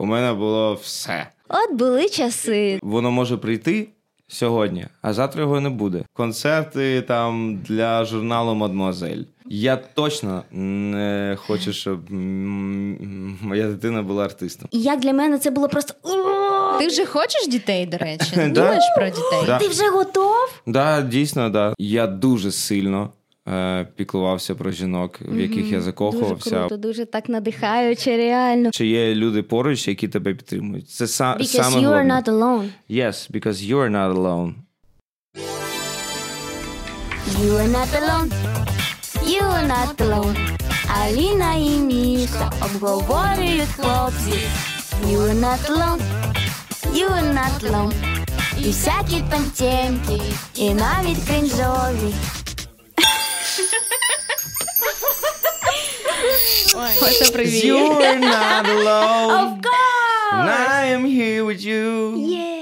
У мене було все. От були часи. Воно може прийти сьогодні, а завтра його не буде. Концерти там для журналу Мадмуазель. Я точно не хочу, щоб моя дитина була артистом. І як для мене це було просто. Ти вже хочеш дітей, до речі? Думаєш про дітей? Ти вже готов? Да, дійсно, да. Я дуже сильно піклувався про жінок, в яких я закохувався. Дуже круто, дуже так надихаюче, реально. Чи є люди поруч, які тебе підтримують? Це са- Because саме you are not alone. Yes, because you are not alone. You are not alone. You are not alone. Аліна і Міша обговорюють хлопці. You are not alone. You are not alone. І всякі там темки, і навіть кринжові. What's up. You're not alone. of course. And I am here with you. Yeah.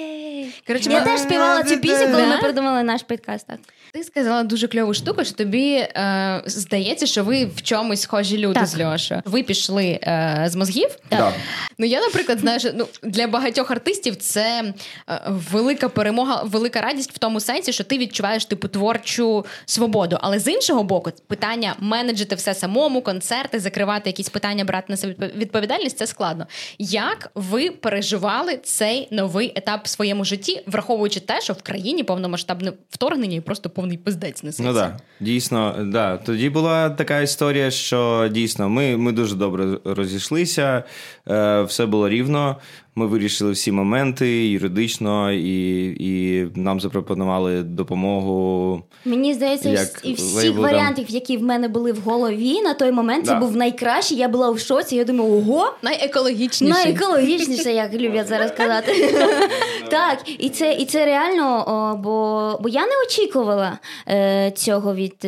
Коротше, Я ми- теж співала цю пісню, коли ми придумали наш підкаст. Так. Ти сказала дуже кльову штуку, що тобі е, здається, що ви в чомусь схожі люди Так. з Льошею. Ви пішли е, з мозгів. Да. Ну я, наприклад, знаю, що ну для багатьох артистів це е, велика перемога, велика радість в тому сенсі, що ти відчуваєш типу творчу свободу. Але з іншого боку, питання менеджити все самому, концерти, закривати якісь питання, брати на себе відповідальність це складно. Як ви переживали цей новий етап в своєму житті, враховуючи те, що в країні повномасштабне вторгнення і просто повний пиздець несеться? Ну так, дійсно, да. Тоді була така історія, що дійсно ми, ми дуже добре розійшлися, е, все було рівно. Ми вирішили всі моменти юридично, і, і нам запропонували допомогу. Мені здається, Як із всіх лейбл там. варіантів, які в мене були в голові на той момент, це був найкращий. Я була в шоці. Я думаю, ого, Найекологічніший. найекологічніше, як люблять зараз казати. Так, і це, і це реально, бо, бо я не очікувала е, цього від.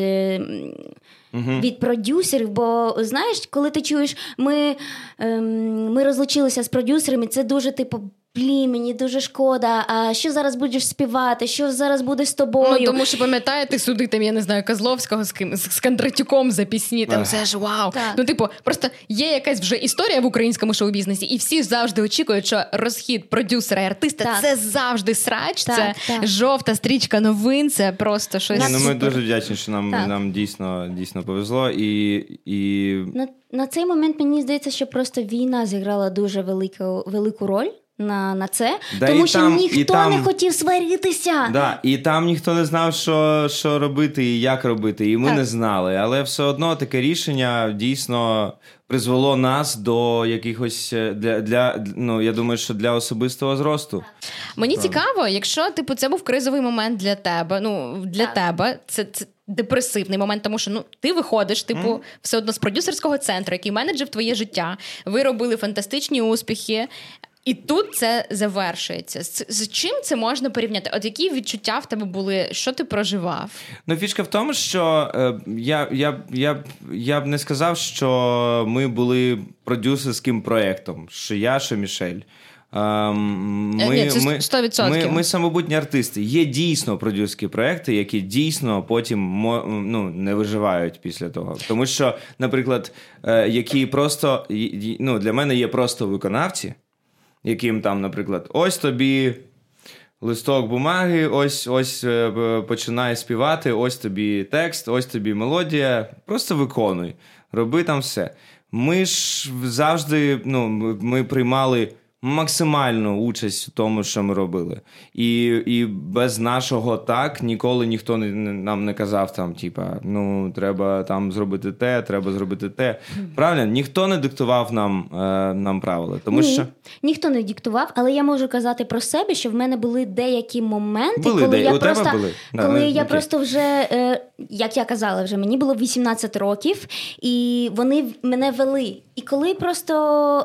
Е, Від продюсерів, бо знаєш, коли ти чуєш, ми, ем, ми розлучилися з продюсерами, це дуже типу. Блін, мені дуже шкода. А що зараз будеш співати? Що зараз буде з тобою? Ну, тому що пам'ятаєте суди там, я не знаю, Козловського з ким з, з Кондратюком за пісні. Там це ж вау. Так. Ну, типу, просто є якась вже історія в українському шоу-бізнесі, і всі завжди очікують, що розхід продюсера і артиста Так. це завжди срач, Так, це так. жовта стрічка новин, це просто щось. Ні, ну, ми дуже вдячні, що нам, нам дійсно, дійсно повезло. І, і На, на цей момент мені здається, що просто війна зіграла дуже велику, велику роль на, на це, Да тому що там- ніхто там- не хотів сваритися. Да, і там ніхто не знав, що, що робити і як робити, і ми Так. не знали. Але все одно таке рішення дійсно призвело нас до якихось е, для, для ну я думаю, що для особистого зросту. Мені цікаво, якщо типу це був кризовий момент для тебе. Ну для тебе це. це... Депресивний момент, тому що ну ти виходиш, типу, все одно з продюсерського центру, який менеджер твоє життя. Ви робили фантастичні успіхи, і тут це завершується. З, з чим це можна порівняти? От які відчуття в тебе були? Що ти проживав? Ну, фішка в тому, що е, я, я, я, я б не сказав, що ми були продюсерським проєктом, що я, що Мішель. Ем, Ми, ні, це 100%. Ми, ми самобутні артисти. Є дійсно продюсерські проекти, які дійсно потім ну, не виживають після того. Тому що, наприклад, е, які просто ну, для мене є просто виконавці, яким там, наприклад, ось тобі. Листок бумаги, ось ось е, починає співати, ось тобі текст, ось тобі мелодія. Просто виконуй, роби там все. Ми ж завжди ну, ми- приймали максимальну участь у тому, що ми робили. І, і без нашого так ніколи ніхто не, не- нам не казав там, типа, ну треба там зробити те, треба зробити те. Правильно, ніхто не диктував нам, е, нам правила. Тому Ні, що ніхто не диктував, але я можу казати про себе, що в мене були деякі моменти, Були коли де- я у тебе просто були? Коли ну, я окей. просто вже, е, як я казала, вже мені було 18 років, і вони мене вели. І коли просто.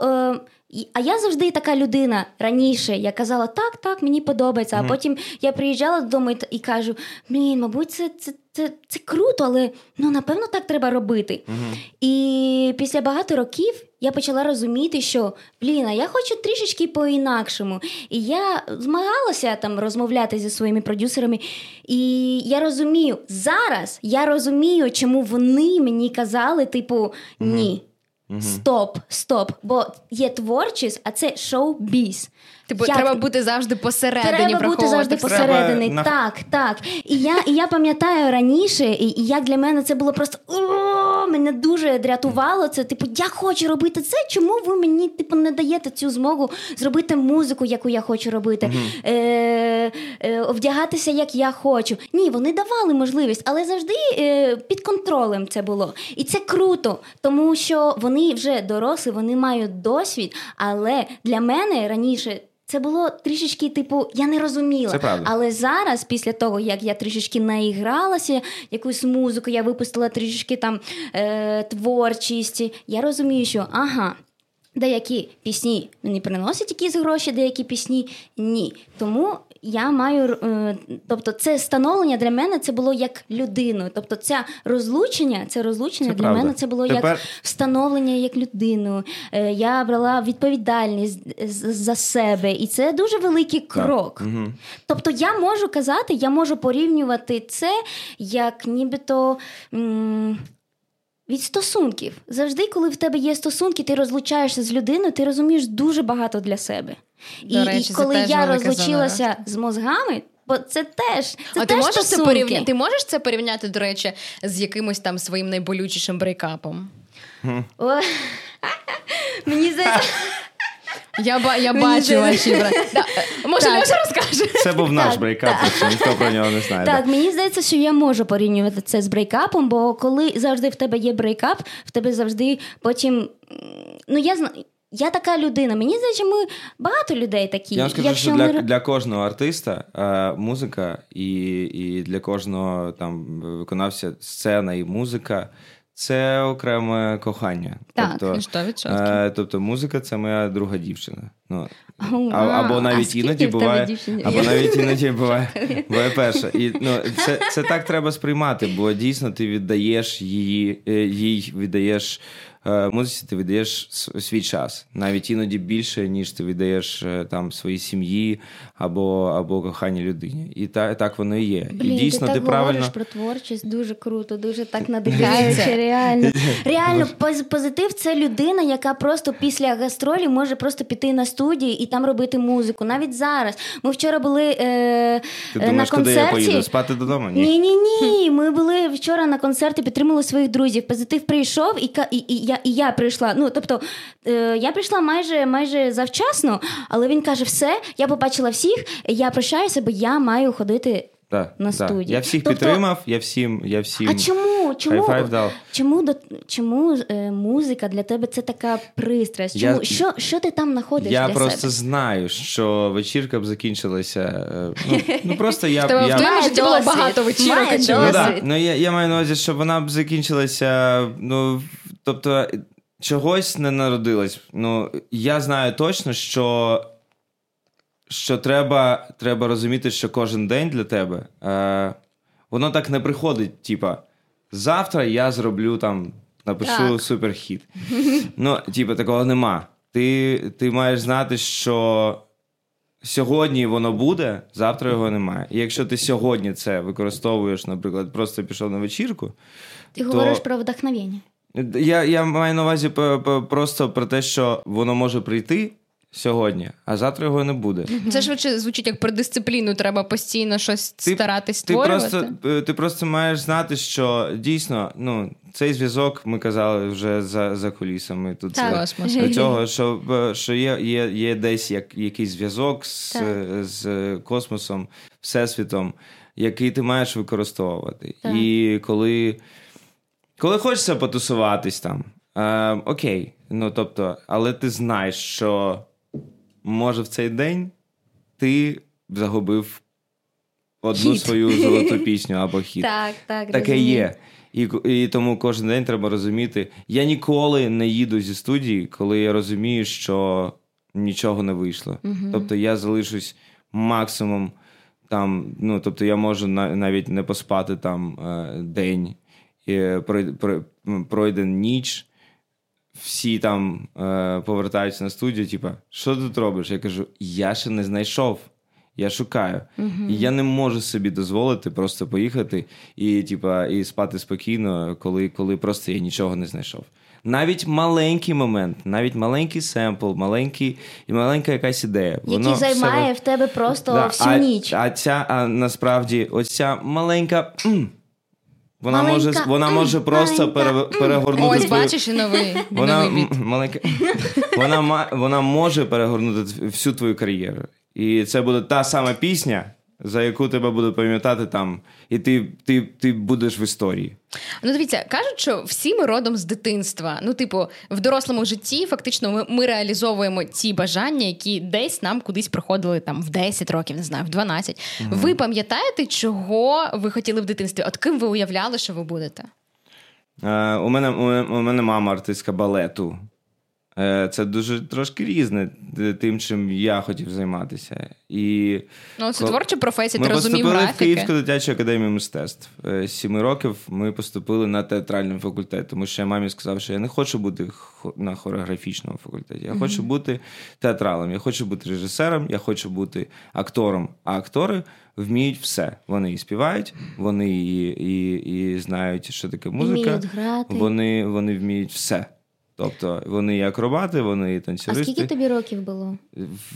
Е, і- а я завжди така людина раніше. Я казала, так, так, мені подобається. А потім я приїжджала додому і, і кажу: блін, мабуть, це, це, це, це круто, але ну напевно так треба робити. І після багато років я почала розуміти, що блін, а я хочу трішечки по-інакшому. І я змагалася там розмовляти зі своїми продюсерами. І я розумію, зараз я розумію, чому вони мені казали, типу, ні. Стоп, стоп, бо є творчість, а це шоу-біз. Типу, Як- треба бути завжди посередині. Треба бути завжди все. посередині. на- Так, так. І я, і я пам'ятаю раніше, і, і як для мене це було просто о, мене дуже дрятувало. Це типу, я хочу робити це. Чому ви мені типу не даєте цю змогу зробити музику, яку я хочу робити, е, е, вдягатися, як я хочу. Ні, вони давали можливість, але завжди е, під контролем це було. І це круто, тому що вони вже дорослі, вони мають досвід. Але для мене раніше. Це було трішечки, типу, я не розуміла. Це правда. Але зараз, після того, як я трішечки наігралася, якусь музику, я випустила трішечки там е, творчості, я розумію, що ага. Деякі пісні мені приносять якісь гроші, деякі пісні ні. Тому я маю, е, тобто, це становлення для мене це було як людину. Тобто, це розлучення, це розлучення Це для правда. мене це було Тепер- як встановлення як людину. Е, Я брала відповідальність за себе, і це дуже великий крок. Мгм. Тобто я можу казати, я можу порівнювати це як нібито. М- від стосунків. Завжди, коли в тебе є стосунки, ти розлучаєшся з людиною, ти розумієш дуже багато для себе. До і, речі, і коли я розлучилася з мозгами, бо це теж це а теж ти можеш це порівняти? Ти можеш це порівняти, до речі, з якимось там своїм найболючішим breakup ом? Мені здається, Я, ба- я бачу ваші breakup и. Да. Може, Так. Розкаже? Це був наш breakup, якщо ніхто про нього не знає. Так, мені здається, що я можу порівнювати це з breakup ом, бо коли завжди в тебе є breakup, в тебе завжди потім. Ну, я знаю. Я така людина. Мені здається, ми багато людей такі. Я вам скажу, Якщо що для, ми... для кожного артиста е, музика і, і для кожного там виконавця сцена і музика це окреме кохання. Так, тобто, 100%. е, тобто музика це моя друга дівчина. Ну, а, або навіть скільки іноді буває, дівчин? або навіть іноді буває, буває перша. І ну, це, це так треба сприймати, бо дійсно ти віддаєш її, е, їй віддаєш е, музиці, ти віддаєш свій час. Навіть іноді більше, ніж ти віддаєш е, там своїй сім'ї або, або коханій людині. І та, так воно і є. Блін, і дійсно ти ти, правильно. про творчість, дуже круто, дуже так надихаюче. Реально, реально, позитив це людина, яка просто після гастролі може просто піти на студії і там робити музику. Навіть зараз. Ми вчора були е, Ти на думаєш, на куди я поїду? Спати додому? Ні. Ні, ні, ні. Ми були вчора на концерті, підтримали своїх друзів. Позитив прийшов, і, і, і, я, і я прийшла. Ну, тобто, е, я прийшла майже, майже завчасно, але він каже: все, я побачила всіх, я прощаюся, бо я маю ходити. Так, на так. студії. Я всіх Тобто- підтримав, я всім, я всім. А чому? Чому, дав. чому, до, чому е, музика для тебе це така пристрасть? Я- що, що ти там знаходиш Я для просто себе? знаю, що вечірка б закінчилася. е, Ну, ну просто я, я... в Має було досвід, багато вечірок. має. Ну, да. ну я, я маю на увазі, що вона б закінчилася. Ну, тобто, чогось не народилось. Ну, я знаю точно, що, що треба, треба розуміти, що кожен день для тебе е, воно так не приходить. Типа, завтра я зроблю там, напишу Так. суперхіт. Ну, типа, такого нема. Ти, ти маєш знати, що. Сьогодні воно буде, завтра його немає. І якщо ти сьогодні це використовуєш, наприклад, просто пішов на вечірку, Ти то- говориш про вдохновення. я, я маю на увазі просто про те, що воно може прийти сьогодні, а завтра його не буде. Це швидше звучить як про дисципліну. Треба постійно щось Ти- старатись Ти створювати. просто, е, ти просто маєш знати, що дійсно ну, цей зв'язок ми казали вже за, за кулісами. Тут Так. це- Космос. до цього, що, що є, є, є десь як, якийсь зв'язок з, Так. з космосом, всесвітом, який ти маєш використовувати. Так. І коли, коли хочеться потусуватись там, е, окей, ну тобто, але ти знаєш, що може в цей день ти загубив одну Хіт. свою золоту пісню або хіт. Так, так. Таке розумію. є. І, і тому кожен день треба розуміти. Я ніколи не їду зі студії, коли я розумію, що нічого не вийшло. Тобто я залишусь максимум там. Ну, тобто, я можу на, навіть не поспати там е, день, прой- пройде ніч. Всі там е, повертаються на студію, типа, що тут робиш? Я кажу, я ще не знайшов. Я шукаю. І я не можу собі дозволити просто поїхати і, типа, і спати спокійно, коли, коли просто я нічого не знайшов. навіть маленький момент, навіть маленький семпл, маленький і маленька якась ідея. Який все займає ви- в тебе просто Да, всю а, ніч. А ця а насправді оця маленька. м, Вона Маленька, може вона може просто пере, перегорнути Ось твою- бачиш і новий, вона новий маленька. Вона вона може перегорнути всю твою кар'єру. І це буде та сама пісня, за яку тебе будуть пам'ятати там, і ти, ти, ти будеш в історії. Ну, дивіться, кажуть, що всі ми родом з дитинства. Ну, типу, в дорослому житті фактично ми, ми реалізовуємо ті бажання, які десь нам кудись проходили там в 10 років, не знаю, в 12. Ви пам'ятаєте, чого ви хотіли в дитинстві? От ким ви уявляли, що ви будете? Е, у, мене, у, мене, у мене мама артистка балету. Е, це дуже трошки різне е, тим, чим я хотів займатися. І Ну, це Кол- творча професія, Ми ти розумів поступили в графіки. Київську дитячу академію мистецтв. Е, сіми років ми поступили на театральний факультет, тому що я мамі сказав, що я не хочу бути на хореографічному факультеті. Я хочу бути театралом, я хочу бути режисером, я хочу бути актором. А актори вміють все. Вони і співають, вони і, і, і знають, що таке музика. Вміють грати. Вони, вони вміють все. Тобто вони і акробати, вони і А скільки тобі років було?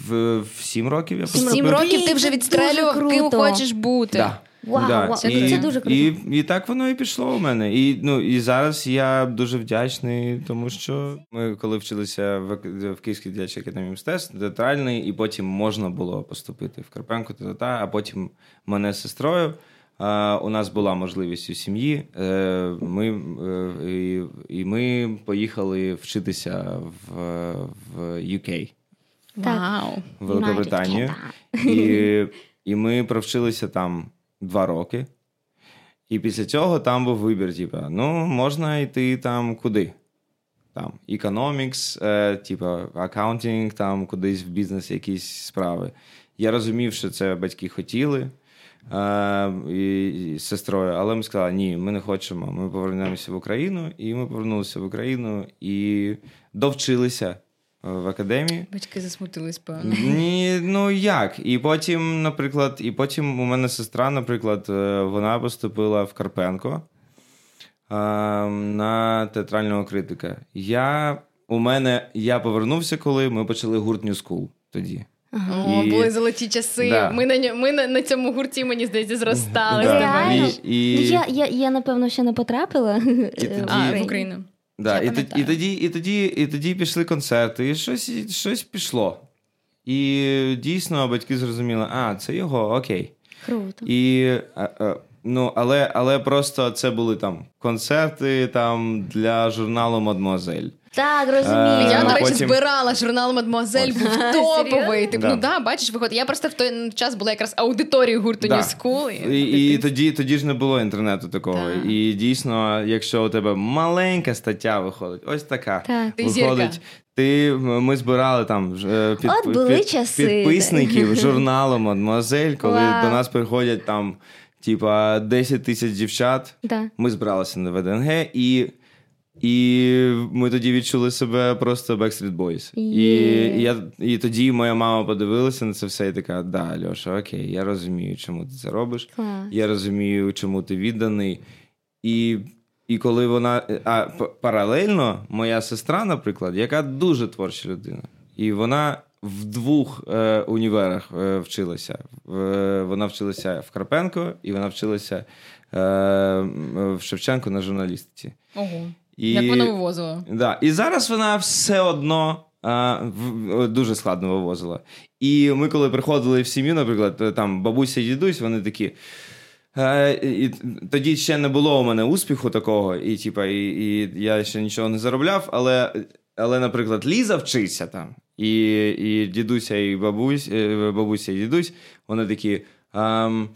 В, в сім років я Сім поступив. Сім років ти вже це відстрелював, ким хочеш бути. Да. Вау, да. вау, це і, круто. дуже круто. І, і так воно і пішло у мене. І, ну, і зараз я дуже вдячний, тому що ми, коли вчилися в, в Київській дитячій академії мистецтв, театральний, і потім можна було поступити в Карпенко, та-та, а потім мене з сестрою. А, у нас була можливість у сім'ї. Е, ми, е, і, і ми поїхали вчитися в, в UK. Вау. в Великобританію. І, і ми провчилися там два роки. І після цього там був вибір: типу, ну, можна йти там куди? Там economics, е, типу, аккаунтинг, там кудись в бізнес якісь справи. Я розумів, що це батьки хотіли. Е, і, і з сестрою, але ми сказали, ні, ми не хочемо. Ми повернемося в Україну, і ми повернулися в Україну і довчилися е, в академії. Батьки засмутились, певно. Ні, ну як? І потім, наприклад, і потім у мене сестра, наприклад, е, вона поступила в Карпенко е, на театрального критика. Я у мене я повернувся, коли ми почали гурт New School тоді. О, І- були золоті часи. Да. Ми на ньо- ми на, на цьому гурті, мені здається, зростали. Да. І- і- Ну, я, я, я, напевно, ще не потрапила. і тоді- А, в Україну. Да, і, тоді, і, тоді, і, тоді, і тоді пішли концерти, і щось, і щось пішло. І дійсно батьки зрозуміли, а, це його, окей. Круто. І, а, е, ну, але, але просто це були там концерти там, для журналу Мадмуазель. Так, Е, розумію. Я, до речі, потім- збирала журнал Мадмуазель, був топовий. Типу, Да. ну да, бачиш, виходить. Я просто в той час була якраз аудиторією гурту Да. New School. І, і тоді, тоді ж не було інтернету такого. Так. І дійсно, якщо у тебе маленька стаття виходить, ось така Так. Ти виходить. зірка. Ти, ми збирали там е, під, От були під- часи. підписників журналу Мадмуазель, коли Вау. до нас приходять там, типа, 10 тисяч дівчат. Да. Ми збиралися на ВДНГ, і, і ми тоді відчули себе просто Backstreet Boys. І, Є. і, я, і тоді моя мама подивилася на це все і така: да, Льоша, окей, я розумію, чому ти це робиш. Клас. Я розумію, чому ти відданий. І, і коли вона. А паралельно, моя сестра, наприклад, яка дуже творча людина, і вона. В двох е, універах е, вчилася. В, вона вчилася в Карпенко, і вона вчилася е, в Шевченко на журналістиці. Ого. І, Як воно вивозило? Да. І зараз вона все одно а, в- дуже складно вивозила. І ми, коли приходили в сім'ю, наприклад, там бабуся і дідусь, вони такі. Е, і тоді ще не було у мене успіху такого, і, типа, і, і я ще нічого не заробляв, але, але наприклад, Ліза вчиться там, і, і дідуся, і бабусь, е, бабуся, і дідусь, вони такі. Ем,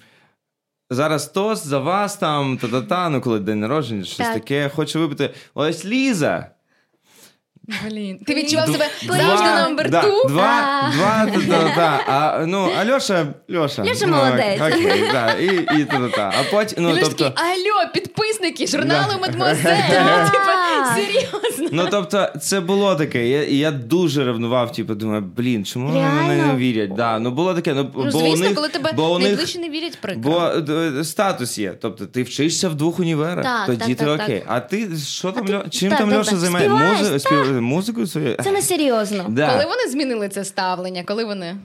Зараз тост за вас там, та-та-та, ну коли день народження, щось Так. таке, хочу випити. Ось Ліза. Блін. Ти відчував себе завжди на да, Амберту? два, два, та-та-та. А, ну, а Льоша, Льоша. Льоша ну, молодець. Окей, да, і, і та-та-та. А потім, ну, тобто, такий, алло, підписники журналу Мадмуазель. Типа, серйозно. Ну тобто, це було таке. Я, я дуже ревнував, типу, думаю, блін, чому вони не вірять? Да, ну було таке. Ну, Ну, бо звісно, них, коли тебе найближче не вірять прикро. Бо е, статус є. Тобто ти вчишся в двох універах, тоді ти окей. А ти що там чим там Льоша займає? Музикою своєю? Це не серйозно. Коли вони змінили це ставлення, коли вони.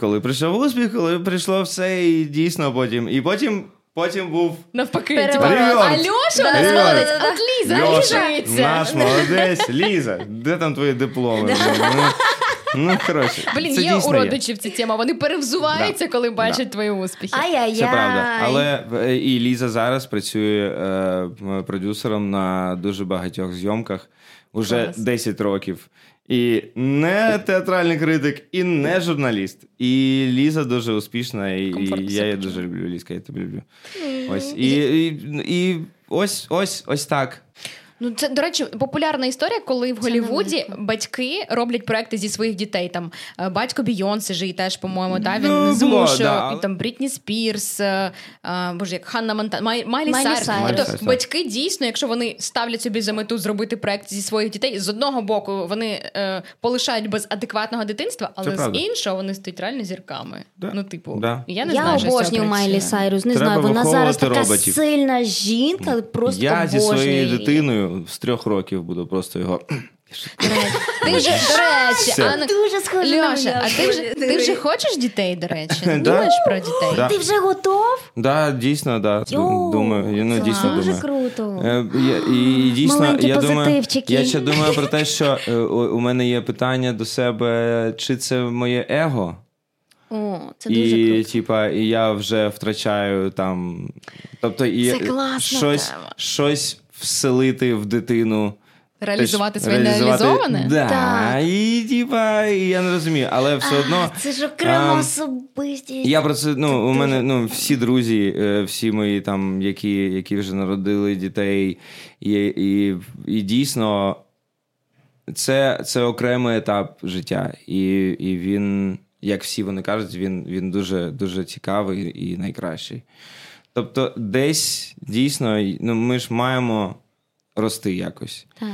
Коли прийшов успіх, коли прийшло все, і дійсно потім. І потім, потім був. Навпаки, Переворот. типа, а Переворот. Льоша у Да, нас молодець, да, да. от Ліза, Льоша, наш молодець, Ліза, де там твої дипломи? Ну, ну коротше, Блін, це є у родичів ця тема. Вони перевзуваються, Да. коли Да. бачать твої успіхи. Ай-яй-яй. Це правда. Але е, і Ліза зараз працює е, продюсером на дуже багатьох зйомках уже Клас. 10 років. І не театральний критик, і не журналіст. І Ліза дуже успішна, і, і я її дуже люблю. Лізка, я тебе люблю. Ось. І, і, і ось, ось, ось так. Ну, це, до речі, популярна історія, коли в Голлівуді батьки роблять проекти зі своїх дітей. Там е, батько Бійонсе же і теж, по-моєму, та, він Ну, змушував. да, там Брітні Спірс, е, е, боже, як Ханна Монтан, Май, Майлі Майлі Сайрес. Сайрес. Тобто батьки дійсно, якщо вони ставлять собі за мету зробити проект зі своїх дітей, з одного боку вони е, полишають без адекватного дитинства, але з правда. іншого вони стають реально зірками. Да. Ну, типу, Да. я не я знаю, обожнюю Майлі. Сайрус. Не Треба знаю, вона зараз така роботів. сильна жінка, просто я зі своєю її. З трьох років буду просто його. Ти вже, до речі, Все. Анна, Дуже схоже на Льоша, а ти вже, ти вже хочеш дітей, до речі? Да. Думаєш про дітей? Да. Ти вже готов? Да, дійсно, да. Йоу, думаю. я, Ну, це дійсно дуже думаю. круто. Е, я, і дійсно, Маленькі я думаю, позитивчики. я ще думаю про те, що е, у, у мене є питання до себе, чи це моє его, О, це дуже і круто. типа, і я вже втрачаю там. Тобто, і Це класна щось, тема. щось вселити в дитину. Реалізувати своє Реалізувати- нереалізоване? Да, Так. і типа, і я не розумію, але все одно. Це ж окрема ем, особистість. Я про це ну у мене ну всі друзі, е, всі мої там, які, які вже народили дітей, і, і, і дійсно це, це окремий етап життя. І, і він, як всі вони кажуть, він, він дуже, дуже цікавий і найкращий. Тобто, десь дійсно, ну, ми ж маємо рости якось. Так.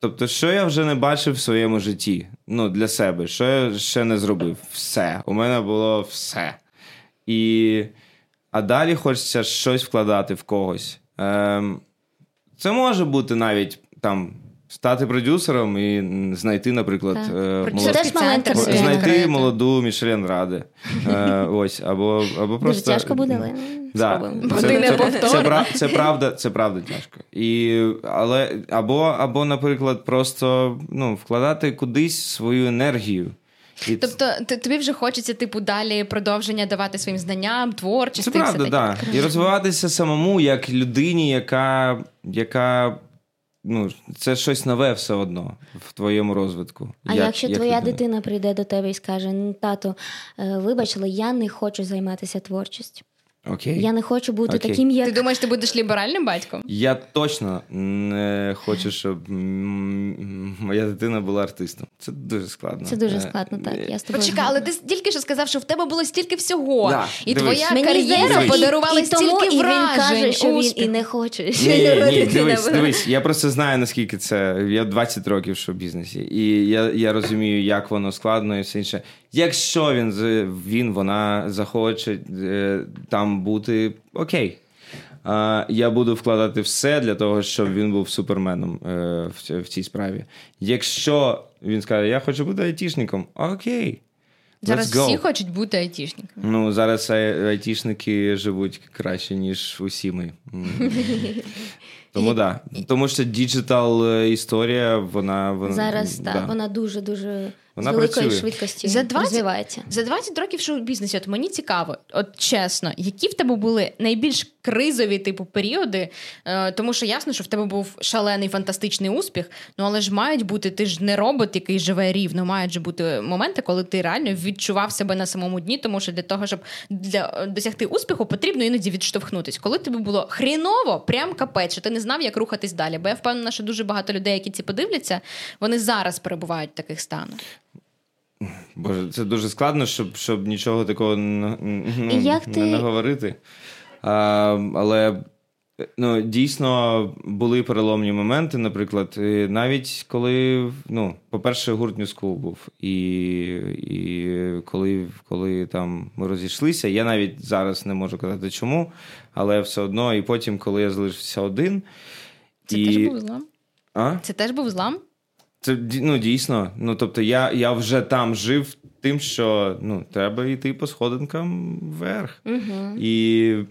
Тобто, що я вже не бачив в своєму житті ну, для себе, що я ще не зробив? Все. У мене було все. І... А далі хочеться щось вкладати в когось. Ем... Це може бути навіть там стати продюсером і знайти, наприклад, е, молод- центр знайти молоду Мішелен Ради. Е, ось, або, або Дуже тяжко буде, але Да. спробуємо. Бо це, це, це правда, це правда тяжко. І, але, або, або, наприклад, просто ну, вкладати кудись свою енергію. І Тобто тобі вже хочеться, типу, далі продовження давати своїм знанням, творчості. це правда, так. таке. І розвиватися самому як людині, яка, яка ну, це щось нове все одно в твоєму розвитку. А Як- якщо як твоя людина. дитина прийде до тебе і скаже: ну, тато, е, вибач, але я не хочу займатися творчістю. Окей. Я не хочу бути Окей. таким, як Ти думаєш, ти будеш ліберальним батьком? Я точно не хочу, щоб моя дитина була артистом. Це дуже складно. це дуже Е, складно. Так е, я з тобою. Почекай, але ти тільки що сказав, що в тебе було стільки всього, Да, і дивись. твоя Мені кар'єра здається, подарувала і, і тому, стільки і він каже, що він і не хоче. що Ні, його ні, дивись, дивись. Я просто знаю, наскільки це. Я 20 років в шоу-бізнесі, і я, я розумію, як воно складно і все інше. Якщо він він, вона захоче е, там бути, окей. Я буду вкладати все для того, щоб він був суперменом е, в, цій справі. Якщо він скаже, я хочу бути айтішником, окей. Зараз всі хочуть бути айтішниками. Ну, зараз ай- айтішники живуть краще, ніж усі ми. Тому так. Тому що digital е, історія, вона, вона Зараз так, вона дуже дуже Вона з великою працює. швидкістю За 20 розвивається. За 20 років шоу-бізнесу, от мені цікаво, от чесно, які в тебе були найбільш кризові типу періоди? Е, тому що ясно, що в тебе був шалений фантастичний успіх. Ну але ж мають бути, ти ж не робот, який живе рівно. Мають же бути моменти, коли ти реально відчував себе на самому дні, тому що для того, щоб для досягти успіху, потрібно іноді відштовхнутись. Коли тобі було хріново, прям капець, що ти не знав, як рухатись далі. Бо я впевнена, що дуже багато людей, які ці подивляться, вони зараз перебувають в таких станах. Боже, це дуже складно, щоб, щоб нічого такого ну, І як не ти- наговорити. А, але Ну, дійсно були переломні моменти, наприклад, навіть коли, ну, по-перше, гурт New School був, і і коли коли там ми розійшлися, я навіть зараз не можу казати чому, але все одно, і потім, коли я залишився один. Це і... теж був злам? А? Це теж був злам? Це ну, дійсно. Ну, тобто, я я вже там жив тим, що ну, треба йти по сходинкам вверх. Угу. І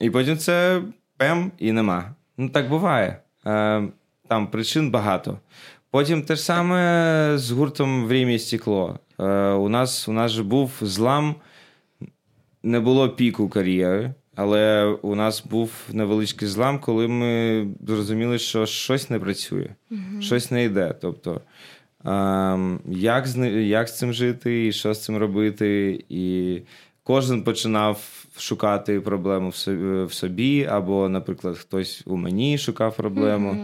і потім це пем і нема. Ну, так буває. Е, Там причин багато. Потім те ж саме з гуртом «Время і стекло. Е, У нас у нас же був злам, не було піку кар'єри, але у нас був невеличкий злам, коли ми зрозуміли, що щось не працює, Мгм. щось не йде. Тобто, е, як, з, як з цим жити, і що з цим робити, і кожен починав шукати проблему в собі, в собі або, наприклад, хтось у мені шукав проблему.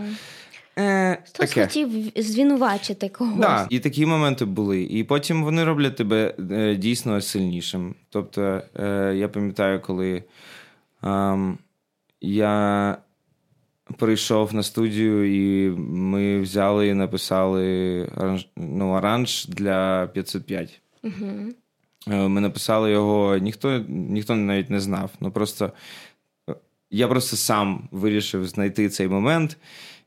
Е, Хтось таке. хотів звинувачити когось. Да, і такі моменти були. І потім вони роблять тебе е, дійсно сильнішим. Тобто, е, я пам'ятаю, коли ем, я прийшов на студію, і ми взяли і написали оранж, ну, оранж для 505. Мгм. Е, Ми написали його, ніхто, ніхто навіть не знав. Ну просто е, я просто сам вирішив знайти цей момент.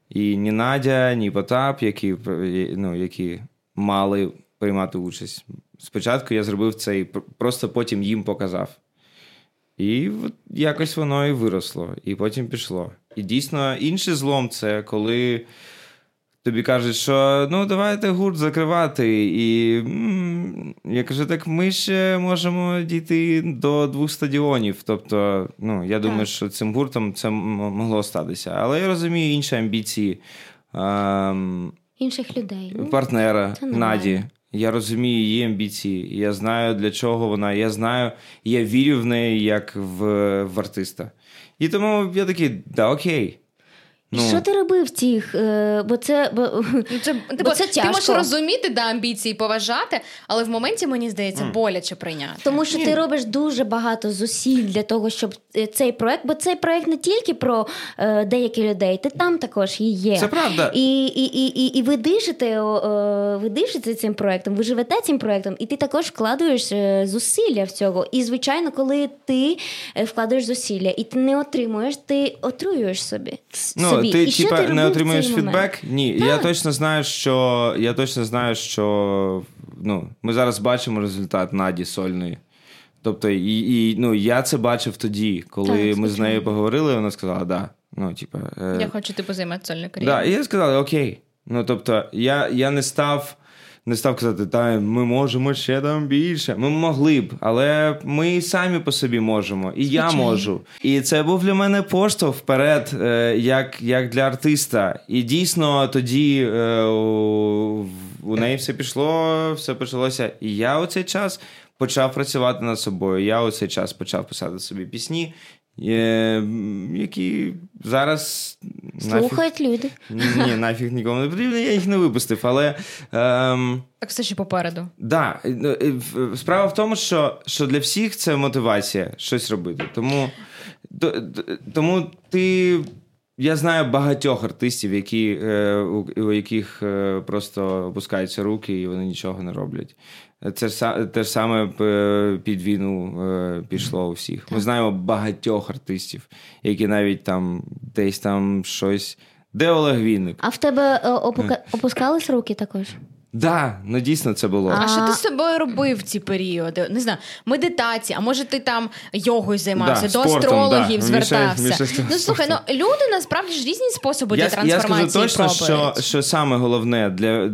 І ні Надя, ні Потап, які, е, ну, які мали приймати участь. Спочатку я зробив це і просто потім їм показав. І якось воно і виросло, і потім пішло. І дійсно, інший злом це коли тобі кажуть, що ну давайте гурт закривати. І я кажу, так ми ще можемо дійти до двох стадіонів. Тобто, ну я думаю, що цим гуртом це могло статися. Але я розумію інші амбіції ем, Інших людей. Партнера. Наді. Я розумію її амбіції. Я знаю, для чого вона. Я знаю, я вірю в неї як в, в артиста. І тому я такий, да, окей. Ну, Що ти робив в цих? е, Бо це бо, Ну, це, типу, це Ти можеш розуміти да, амбіції, поважати, але в моменті, мені здається, боляче прийняти. тому, що ти робиш дуже багато зусиль для того, щоб е, цей проект, бо цей проект не тільки про е, деяких людей, ти там також і є. Це правда. І, і, і, і, і ви дишите, е, ви дишите цим проектом, ви живете цим проектом, і ти також вкладаєш е, зусилля в цього. І звичайно, коли ти вкладаєш зусилля і ти не отримуєш, ти отруюєш собі. Ну, собі. ти і що типа ти не робив в отримуєш цей момент? фідбек? Ні, я точно знаю, що я точно знаю, що ну, ми зараз бачимо результат Наді сольної. Тобто, і, і ну, я це бачив тоді, коли Так, ми з звичайно. нею поговорили, вона сказала, да. Ну, типа, е, Я хочу типу займати сольну да, і я сказав, окей. Ну, тобто, я, я не став. Не став казати, та ми можемо ще там більше. Ми могли б, але ми і самі по собі можемо, і я можу. І це був для мене поштовх вперед, е, як, як для артиста. І дійсно тоді е, у, у неї все пішло, все почалося. І я у цей час почав працювати над собою. Я у цей час почав писати собі пісні, е, які зараз нафіг- Слухають люди. ні, нафіг нікому не потрібно, я їх не випустив. Але ем, Так все ще попереду. да, ну, е, в- справа в тому, що, що для всіх це мотивація щось робити. Тому, тому ти. Я знаю багатьох артистів, які, е, у, яких е, просто опускаються руки і вони нічого не роблять. Це ж те ж саме е, під війну пішло у всіх. Ми знаємо багатьох артистів, які навіть там десь там щось. Де Олег Вінник? А в тебе опука- опускались руки також? Да, ну дійсно це було. А, А- що ти з собою робив в ці періоди? Не знаю, медитації, а може ти там йогою займався, Да, до спортом, астрологів да. звертався. Міша- Міша ну слухай, ну люди насправді ж різні способи Я, для я трансформації скажу точно, що, пробують. що саме головне для,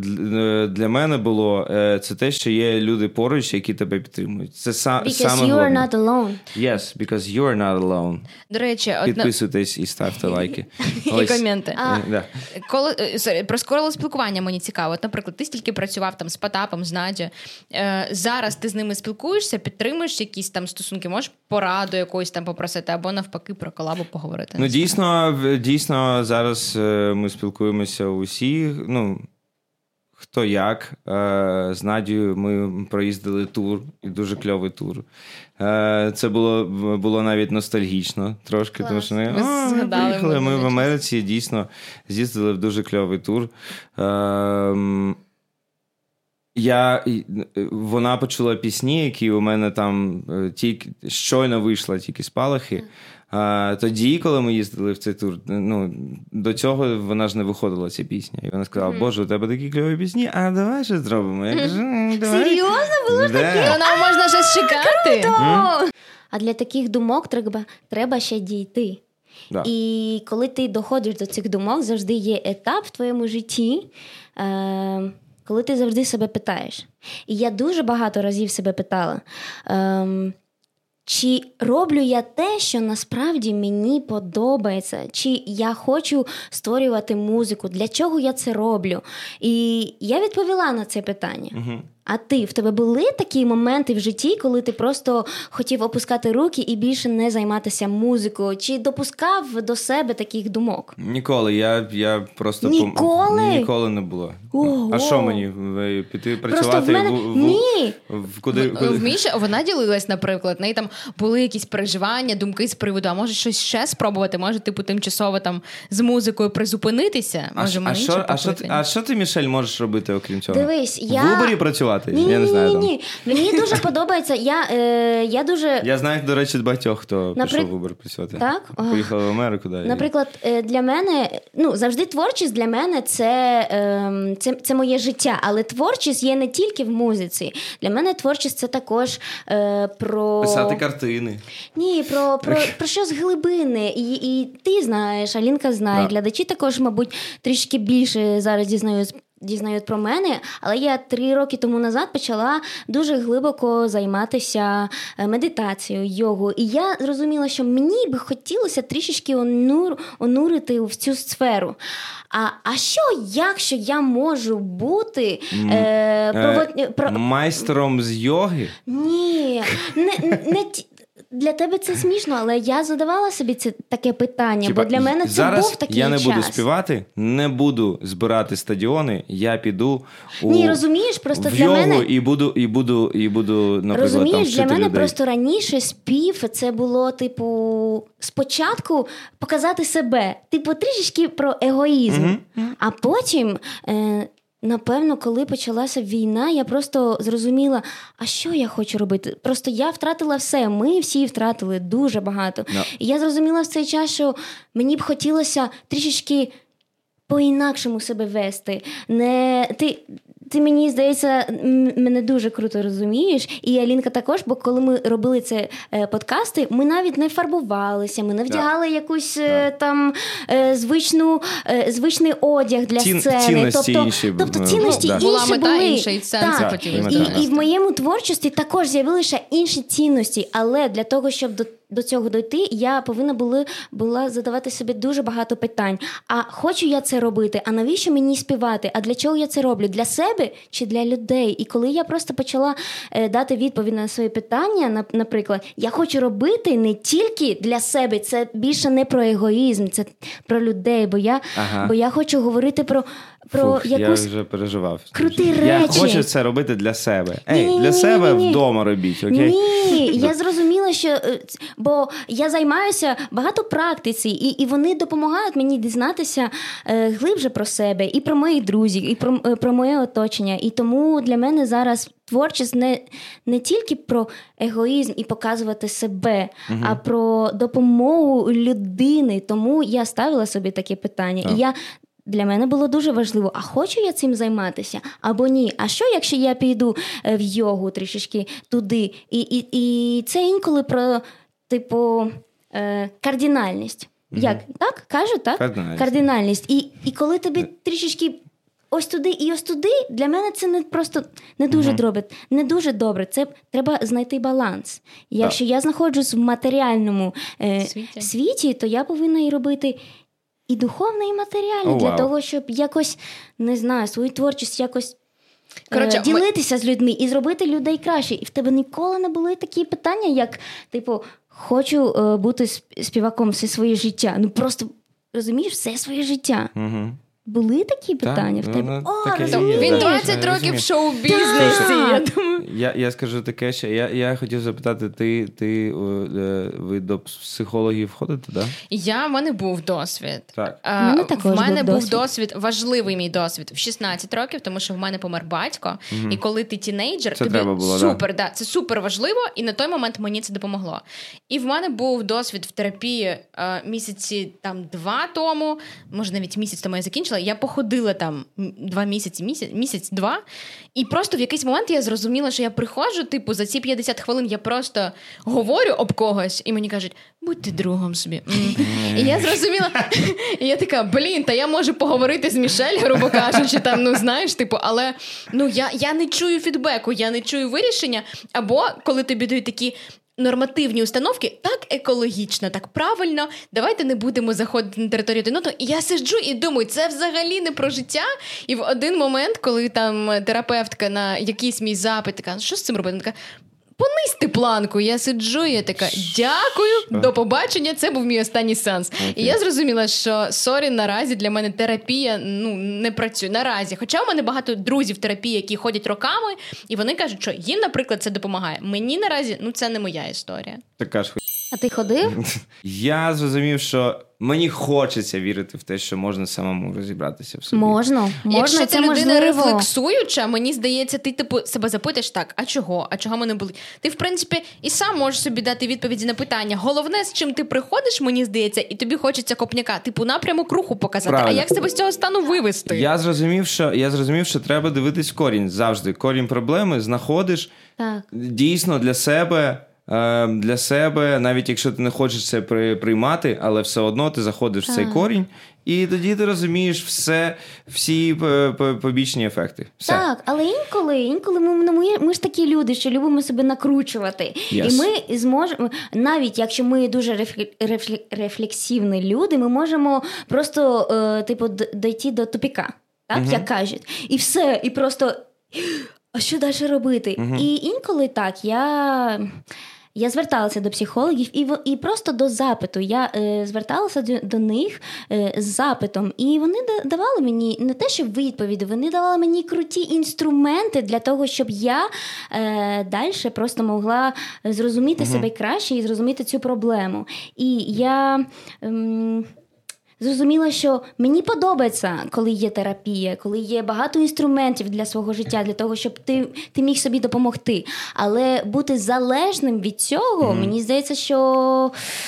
для, мене було е, це те, що є люди поруч, які тебе підтримують. Це са, Because саме you are not alone. Yes, because you are not alone. До речі, Підписуйтесь і ставте лайки. і коменти. А- да. Коли е, про скоро спілкування мені цікаво. От, наприклад, ти стільки працював там з Потапом, з Надю. Е, зараз ти з ними спілкуєшся, підтримуєш якісь там стосунки, можеш пораду якоїсь там попросити, або навпаки про колабу поговорити. Ну, дійсно, дійсно, зараз е, ми спілкуємося усі. Ну, хто як. Е, З Надією ми проїздили тур, і дуже кльовий тур. Е, Це було було навіть ностальгічно трошки, Клас. тому що ми, Ми «О, ми згадали приїхали. Ми в. Америці дійсно з'їздили в дуже кльовий тур. Е, я, вона почула пісні, які у мене там е, тільки щойно вийшла, тільки спалахи. А, тоді, коли ми їздили в цей тур, ну до цього вона ж не виходила ця пісня. І вона сказала: Боже, у тебе такі кльові пісні, а давай щось зробимо. Я кажу, давай. Серйозно було Да. Ну, нам можна щось чекати. А для таких думок треба, треба ще дійти. Да. І коли ти доходиш до цих думок, завжди є етап в твоєму житті, е, коли ти завжди себе питаєш. І я дуже багато разів себе питала. ем, чи роблю я те, що насправді мені подобається, чи я хочу створювати музику, для чого я це роблю? І я відповіла на це питання. Мгм. А ти в тебе були такі моменти в житті, коли ти просто хотів опускати руки і більше не займатися музикою? Чи допускав до себе таких думок? Ніколи. Я, я просто пом- Ніколи? ніколи не було. Ого. А що мені? Ви Піти працювати Просто в мене в, в, ні. в куди, В- куди? В Міші вона ділилась, наприклад, в неї там були якісь переживання, думки з приводу, а може щось ще спробувати, може, типу, тимчасово там з музикою призупинитися. А, Може, що- а, що, а, що, ти- а що ти, Мішель, можеш робити, окрім цього? Дивись, я В Убері працювати? Ні, я не знаю. ні, там. ні. Мені дуже подобається. Я, е, я дуже Я знаю, до речі, багатьох, хто Наприк- пішов в Uber працювати. Так? Поїхали в Америку, да, Наприклад, е, для мене ну завжди творчість для мене це, ем, це, це моє життя, але творчість є не тільки в музиці. Для мене творчість це також е, про писати картини. ні, про, про, про щось глибини. І, і ти знаєш, Алінка знає. Да. Глядачі також, мабуть, трішки більше зараз дізнають. Дізнають про мене, але я три роки тому назад почала дуже глибоко займатися е, медитацією, йогою. І я зрозуміла, що мені би хотілося трішечки онур, онурити в цю сферу. А, а що, якщо я можу бути е, Е, провод... про... Майстером з йоги? Ні, не, не ті- для тебе це смішно, але я задавала собі це таке питання, Типа, бо для мене це зараз був такий я не час. буду співати, не буду збирати стадіони, я піду у Ні, розумієш, просто в для мене і буду, і буду, і буду, наприклад, розумієш, вчити для мене людей. просто раніше спів це було типу спочатку показати себе, типу трішечки про егоїзм, а потім. Е, Напевно, коли почалася війна, я просто зрозуміла, а що я хочу робити. Просто я втратила все. Ми всі втратили дуже багато. Да. І я зрозуміла в цей час, що мені б хотілося трішечки по-інакшому себе вести. Не ти. Ти мені здається, мене дуже круто розумієш, і Алінка також, бо коли ми робили це е, подкасти, ми навіть не фарбувалися, ми не вдягали якусь е, там е, звичну, е, звичний одяг для Цін- сцени. цінності тобто, інші, тобто ну, цінності да. інші Була мета були. інша, і сенс так. І і в моєму творчості також з'явилися інші цінності, але для того, щоб до, до цього дойти, я повинна були, була задавати собі дуже багато питань. А хочу я це робити? А навіщо мені співати? А для чого я це роблю? Для себе чи для людей? І коли я просто почала е, дати відповідь на свої питання, на, наприклад, я хочу робити не тільки для себе, це більше не про егоїзм, це про людей. Бо я, Ага. бо я хочу говорити про, про Фух, якусь. Я вже переживав. круті Я речі. хочу це робити для себе. Ей, Ні-ні-ні-ні-ні. для себе вдома робіть, окей? Ні, я зрозуміла, що е, бо я займаюся багато практиці, і, і вони допомагають мені дізнатися е, глибше про себе, і про моїх друзів, і про, е, про моє оточення. І тому для мене зараз творчість не, не тільки про егоїзм і показувати себе, а про допомогу людини. Тому я ставила собі таке питання. Так. І я для мене було дуже важливо, а хочу я цим займатися або ні. А що, якщо я піду е, в йогу трішечки туди? І, і, і це інколи про, типу, е, кардинальність. Як? Так? Кажуть, так? Кардинальність. Кардинальність. І, і коли тобі трішечки. Ось туди і ось туди для мене це не просто не дуже добре. Не дуже добре. Це треба знайти баланс. Якщо я знаходжусь в матеріальному е, Світі. світі, то я повинна і робити і духовне, і матеріальне О, для того, щоб якось не знаю, свою творчість якось. Коротше, е, ділитися з людьми і зробити людей краще. І в тебе ніколи не були такі питання, як, типу, хочу е, бути співаком все своє життя. Ну просто розумієш, все своє життя. Угу. Були такі питання в ну, тебе? ну, О, таке є. Він Да, 20 років в шоу-бізнесі. Я думаю. Я, я скажу таке, що я, я хотів запитати, ти, ти е, ви до психологів ходите, да? Я в мене був досвід. Так. А, В мене також в мене був був досвід. важливий мій досвід в 16 років, тому що в мене помер батько. І коли ти тінейджер, Це тобі було, супер, да. це супер важливо, і на той момент мені це допомогло. І в мене був досвід в терапії е, місяці там два тому, може навіть місяць тому я закінчила. Я походила там два місяці, місяць, місяць-два. І просто в якийсь момент я зрозуміла, що я приходжу, типу, за ці 50 хвилин я просто говорю об когось, і мені кажуть, будьте другом собі. І я зрозуміла, і я така, блін, та я можу поговорити з Мішель, грубо кажучи, там, ну знаєш, типу, але ну я, я не чую фідбеку, я не чую вирішення. Або коли тобі дають такі. Нормативні установки так екологічно, так правильно. Давайте не будемо заходити на територію один одного. І я сиджу і думаю, це взагалі не про життя. І в один момент, коли там терапевтка на якийсь мій запит така, що з цим робити? Вона така. Понизьте планку, я сиджу, я така дякую, до побачення. Це був мій останній сеанс. І я зрозуміла, що sorry, наразі для мене терапія ну не працює наразі. Хоча у мене багато друзів терапії, які ходять роками, і вони кажуть, що їм, наприклад, це допомагає. Мені наразі ну це не моя історія. Така ж А ти ходив? Я зрозумів, що мені хочеться вірити в те, що можна самому розібратися в собі. Можна, можна, Якщо це ти людина можливо. рефлексуюча, мені здається, ти типу себе запитаєш так, а чого? А чого мене болить? Ти, в принципі, і сам можеш собі дати відповіді на питання. Головне, з чим ти приходиш, мені здається, і тобі хочеться копняка, типу напрямок руху показати. Правильно. А як себе з цього стану вивести? Я зрозумів, що я зрозумів, що треба дивитись корінь завжди. Корінь проблеми знаходиш Так. дійсно для себе. Е, Для себе, навіть якщо ти не хочеш це при- приймати, але все одно ти заходиш в цей корінь, і тоді ти розумієш все, всі е, побічні ефекти. Все. Так, але інколи, інколи ми, ну, ми, ми ж такі люди, що любимо себе накручувати. Yes. І ми зможемо, навіть якщо ми дуже рефле- рефлексивні люди, ми можемо просто е, типу, дійти до тупіка, так, як кажуть. І все, і просто. А що далі робити? І інколи так, я. Я зверталася до психологів і і просто до запиту. Я е, зверталася до, до них е, з запитом, і вони давали мені не те, що відповіді, вони давали мені круті інструменти для того, щоб я е, далі просто могла зрозуміти себе краще і зрозуміти цю проблему. І я. Ем, Зрозуміла, що мені подобається, коли є терапія, коли є багато інструментів для свого життя, для того, щоб ти, ти міг собі допомогти. Але бути залежним від цього, мені здається, що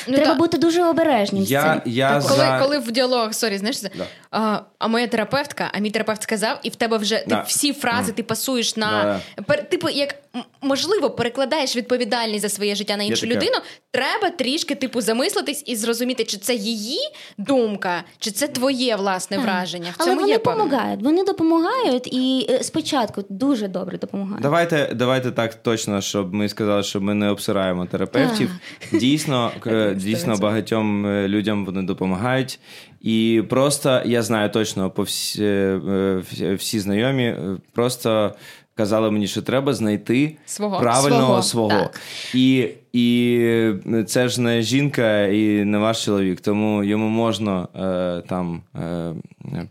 Ну, треба так. бути дуже обережним. Я, я Коли, за... коли в діалогах, sorry, знаєш, Да. а, а моя терапевтка, а мій терапевт сказав, і в тебе вже ти Да. всі фрази ти пасуєш на пер, типу, як можливо, перекладаєш відповідальність за своє життя на іншу людину. Треба трішки, типу, замислитись і зрозуміти, чи це її думка, чи це твоє власне враження. В Але цьому вони є допомагають. Вони допомагають і е, спочатку дуже добре допомагають. Давайте, давайте так точно, щоб ми сказали, що ми не обсираємо терапевтів. Дійсно, к- дійсно багатьом е, людям вони допомагають. І просто я знаю точно по всі, е, всі- знайомі, просто казали мені, що треба знайти Свого. правильного Свого, свого. так. І, і це ж не жінка і не ваш чоловік, тому йому можна е, там е,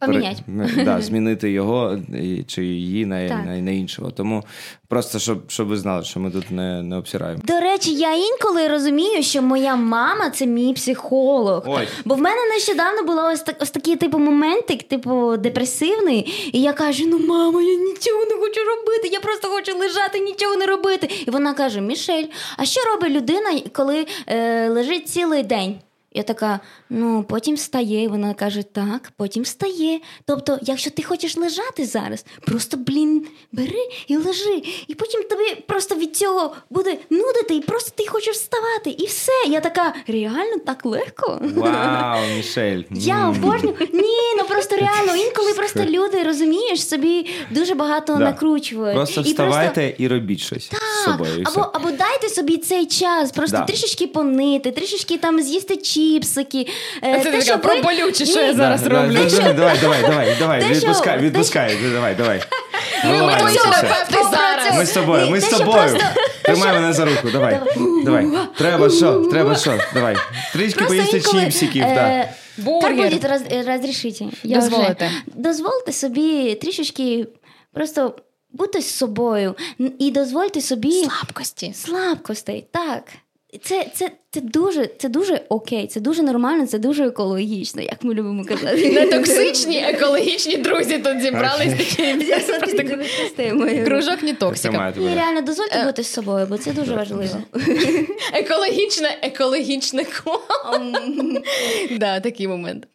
Поміняти. пере- да, змінити його чи її на, Так. на, на іншого. Тому просто щоб, щоб ви знали, що ми тут не, не обсираємо. До речі, я інколи розумію, що моя мама це мій психолог. Ой. Бо в мене нещодавно було ось, так, ось такий типу моментик, типу депресивний. І я кажу: ну мама, я нічого не хочу робити, я просто хочу лежати, нічого не робити. І вона каже: Мішель, а що робить людина, коли е, лежить цілий день? Я така, ну потім встає, і вона каже, так, потім встає. Тобто, якщо ти хочеш лежати зараз, просто блін, бери і лежи. І потім тобі просто від цього буде нудити, і просто ти хочеш вставати, і все. Я така, реально так легко. Вау, Мішель. Я обожнюю. Ні, ну просто реально, інколи просто люди, розумієш, собі дуже багато накручують. Просто вставайте і робіть щось так, собою. і все. або, або дайте собі цей час, просто Да. трішечки понити, трішечки там з'їсти чіпсики. е, Це така щоб про ви- болюче, що Ні, я зараз Да, роблю. да, да, Давай, давай, давай, давай. Те, що- Відпускай, те, відпускай. Давай, давай. Ми зараз. Ми з тобою, ми з тобою. Тримай мене за руку, давай. Давай. Треба що? Треба що? Давай. Трішки поїсти чіпсиків. е, да. Бургер. Как буде роз. Я Дозволите. вже- Дозвольте собі трішечки просто бути з собою і дозвольте собі Слабкості. слабкостей. Так. Це, це, це, дуже, це дуже окей, це дуже нормально, це дуже екологічно, як ми любимо казати. Нетоксичні екологічні друзі тут зібрались такі. Не Кружок не токсика. тебе. реально, дозвольте бути з собою, бо це дуже важливо. Екологічне, екологічне коло. Да, такий момент.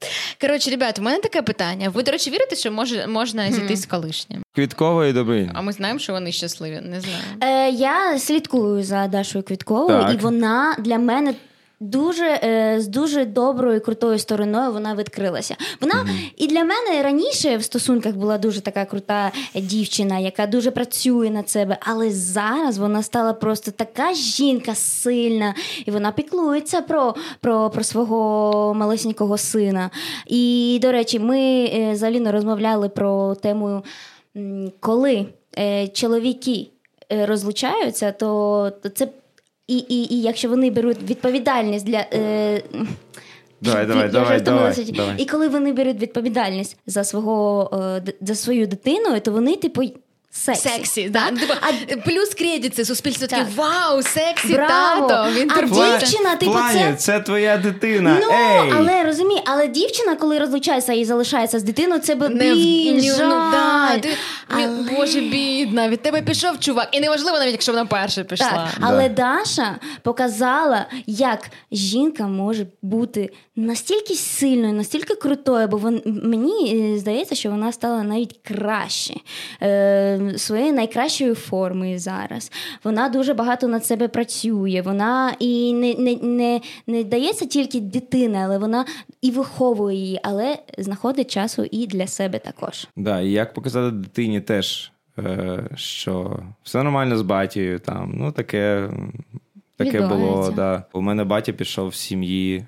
Коротше, ребят, у мене таке питання. Ви, до речі, вірите, що можна зійти з колишнім? Квіткова і Добриня. А ми знаємо, що вони щасливі. Не знаю. Е, я слідкую за Дашою Квітковою, і вона для мене. Дуже е, з дуже доброю крутою стороною вона відкрилася. Вона і для мене раніше в стосунках була дуже така крута дівчина, яка дуже працює над себе. Але зараз вона стала просто така жінка сильна, і вона піклується про, про, про свого малесенького сина. І, до речі, ми е, з Аліною розмовляли про тему, коли е, чоловіки розлучаються, то це і, і, і якщо вони беруть відповідальність для. Е, Давай, давай, я давай, давай, давай. І коли вони беруть відповідальність за свого е, за свою дитину, то вони, типу, сексі. Сексі, да. Типу, плюс кредити, суспільство таке, вау, сексі, Браво! тато, він А дівчина, типу, це- це твоя дитина. Ну, Ей! але розумій, але дівчина, коли розлучається і залишається з дитиною, це би Не ні, жаль. ну, да, ти, Але- Боже, бідна, від тебе пішов чувак. І неважливо навіть, якщо вона перша пішла. Так, але Даша показала, як жінка може бути настільки сильною, настільки крутою, бо вон, мені е, здається, що вона стала навіть краще е, своєю найкращою формою зараз. Вона дуже багато над себе працює. Вона і не, не, не, не дається тільки дитина, але вона і виховує її, але знаходить часу і для себе також. Да, і як показати дитині теж, е, що все нормально з батією, там, ну таке, таке було. Да. У мене батя пішов з сім'ї,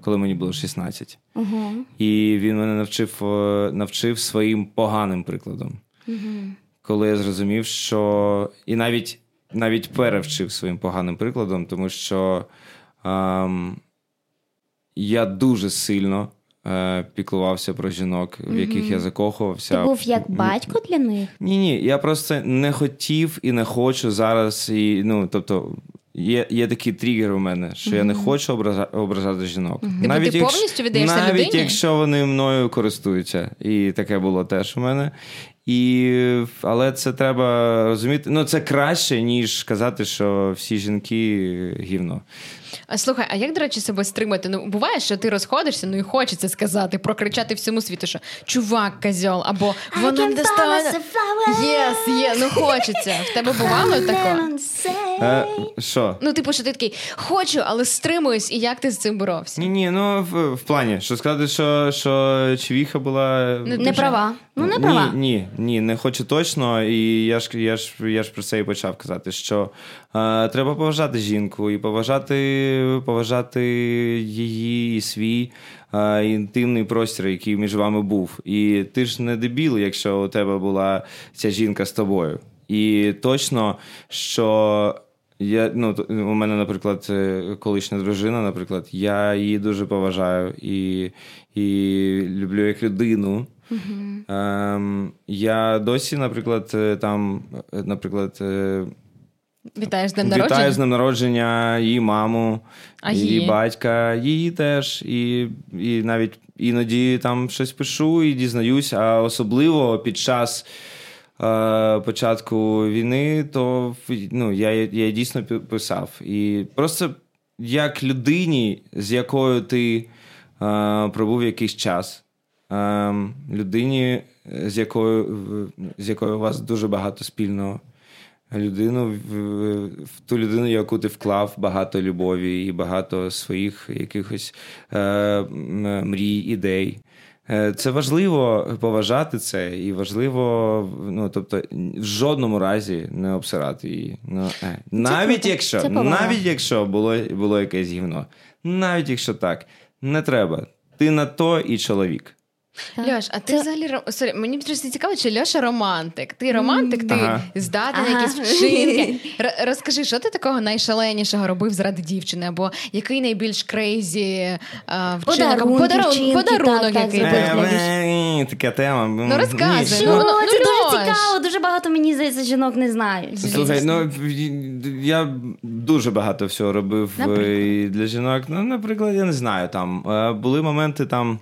коли мені було 16. Угу. І він мене навчив, е, навчив своїм поганим прикладом. Коли я зрозумів, що і навіть, навіть перевчив своїм поганим прикладом, тому що ем, я дуже сильно е, піклувався про жінок, в яких я закохувався. Ти був як батько для них? Ні, ні, я просто не хотів і не хочу зараз. І, ну, тобто, є, є такий тригер у мене, що я не хочу образа, ображати жінок. Типу, ти повністю віддаєшся навіть людині? якщо вони мною користуються. І таке було теж у мене. І, але це треба розуміти. Ну, це краще, ніж казати, що всі жінки гівно. А слухай, а як, до речі, себе стримати? Ну, буває, що ти розходишся, ну і хочеться сказати, прокричати всьому світу, що чувак козьол, або вона не достане. Yes, є, ну хочеться. В тебе бувало таке? Е, що? Ну, типу, що ти такий хочу, але стримуюсь, і як ти з цим боровся? Ні, ні, ну в, в плані, що сказати, що, що Чвіха була Не Не права. Ну, не права. Ні, ні, ні, не хочу точно. І я ж я ж я ж про це і почав казати, що е, треба поважати жінку і поважати, поважати її і свій е, інтимний простір, який між вами був. І ти ж не дебіл, якщо у тебе була ця жінка з тобою. І точно, що. Я, ну, у мене, наприклад, е, колишня дружина, наприклад, я її дуже поважаю і, і люблю як людину. Ем, я досі, наприклад, е, там, е, наприклад, Вітаєш з днем вітаю народження? з днем народження її маму, А її її? батька, її теж. І, і навіть іноді там щось пишу і дізнаюсь, а особливо під час. е, Початку війни, то ну, я, я дійсно пи- писав. І просто як людині, з якою ти е, пробув якийсь час, е, людині, з якою, з якою у вас дуже багато спільного. Людину, в, ту людину, яку ти вклав багато любові і багато своїх якихось е, мрій, ідей. Е, Це важливо поважати це, і важливо, ну тобто, в жодному разі не обсирати її. Ну, е. навіть круто. якщо, Це навіть якщо було, було якесь гівно, навіть якщо так, не треба. Ти на то і чоловік. Так. Льош, а ти Це- взагалі Sorry, мені просто цікаво, чи Льоша романтик. Ти романтик, ти Ага. здатний Ага. якісь вчинки. Р- розкажи, що ти такого найшаленішого робив заради дівчини? Або який найбільш crazy а, вчинок? Подарун- вчинки, подарунок так, так, який зробив. був? Е, е, Така тема. Ну, розказуй. Ні, Ну, ну, це ну, дуже Льош. цікаво, дуже багато мені здається, жінок не знають. Слухай, ну я дуже багато всього робив е, Наприклад? для жінок. Ну, наприклад, я не знаю. Там е, були моменти там,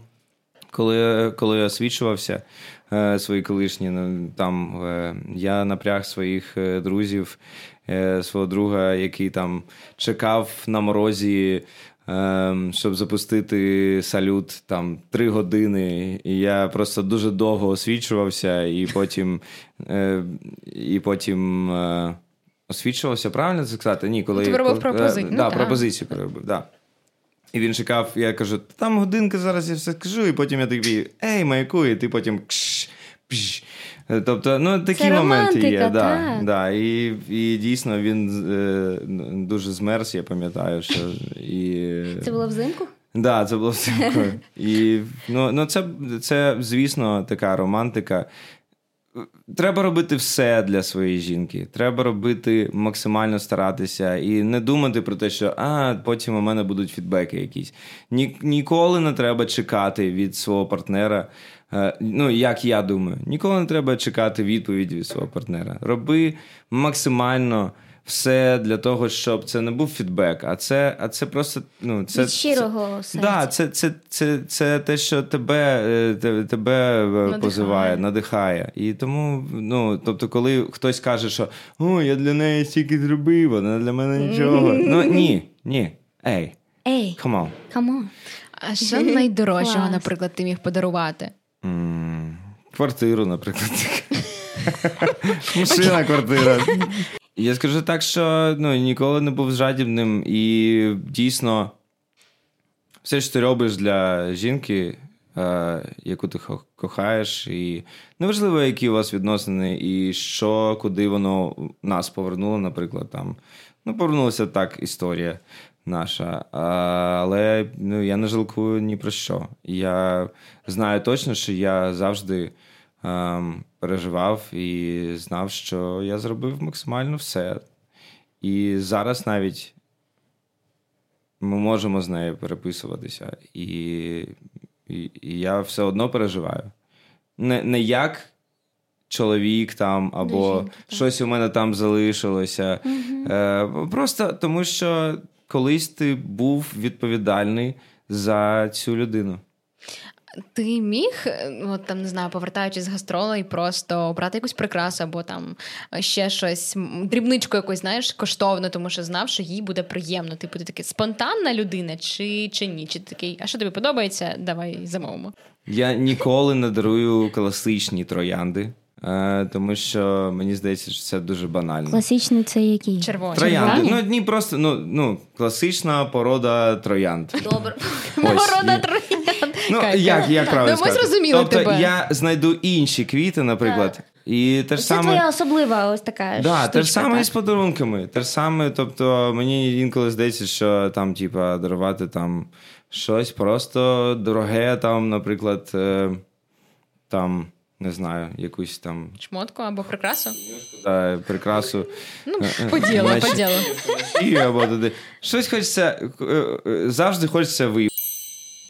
коли, коли я освічувався е, свої колишні. Ну, там е, я напряг своїх е, друзів, свого друга, який там чекав на морозі. е, Щоб запустити салют там три години, і я просто дуже довго освічувався, і потім, і потім освічувався, правильно це сказати? Ні, коли ти робив коли- пропози- е, ну, да, пропозицію робив, да. І він чекав, я кажу, там годинка, зараз я все скажу, і потім я такий, ей, маяку, і ти потім кш, пш. Тобто, ну такі Це моменти є. Да, так. да, і, і дійсно він е, дуже змерз, я пам'ятаю, що і. Це було взимку? Да, це було взимку. І ну, ну це, це, звісно, така романтика. Треба робити все для своєї жінки. Треба робити максимально старатися і не думати про те, що а потім у мене будуть фідбеки якісь. Ні, ніколи не треба чекати від свого партнера. е, Ну, як я думаю, ніколи не треба чекати відповіді від свого партнера. Роби максимально все для того, щоб це не був фідбек, а це, а це просто ну, це, Від щирого це, серця. да, це, це, це, це те, що тебе, е, те- тебе е, позиває, надихає. І тому, ну, тобто, коли хтось каже, що о, я для неї стільки зробив, вона для мене нічого. Ну ні, ні. Ей, Ей, come on. come on. А що найдорожчого, Клас. наприклад, ти міг подарувати? Квартиру, наприклад. Машина, квартира. Я скажу так, що ну, ніколи не був жадібним, і дійсно, все, що ти робиш для жінки, е, яку ти кохаєш, і неважливо, які у вас відносини, і що, куди воно нас повернуло, наприклад, там. Ну, повернулася так історія наша. А, але ну, я не жалкую ні про що. Я знаю точно, що я завжди переживав і знав, що я зробив максимально все. І зараз навіть ми можемо з нею переписуватися, і, і, і я все одно переживаю. Не, не як чоловік там, або жінки, так. щось у мене там залишилося. Е, просто тому, що колись ти був відповідальний за цю людину. Ти міг, е, от там не знаю, повертаючись з гастролей, просто обрати якусь прикрасу або там ще щось, дрібничку якусь, знаєш, коштовну, тому що знав, що їй буде приємно. Типу, ти такий спонтанна людина, чи, чи ні? Чи такий, а що тобі подобається? Давай замовимо. Я ніколи не дарую класичні троянди, е, тому що мені здається, що це дуже банально. Класичний це який? Червоні. Троянди. Червоні? Ну, ні, просто ну, ну, класична порода троянд. Добре. Нагорода і- троянд. Ну, як, як правильно Ну, ми сказати? зрозуміли тобто, тебе. я знайду інші квіти, наприклад, і те ж Це саме. твоя особлива ось така. Да, те ж штучка, саме так? з подарунками. Те ж саме, тобто, мені інколи здається, що там, типа, дарувати там щось просто дороге, там, наприклад, е, там, не знаю, якусь там Шмотку або прикрасу? е, прикрасу. Ну, Е, е, по значить, ділу. І або туди. Щось хочеться, е, е, завжди хочеться.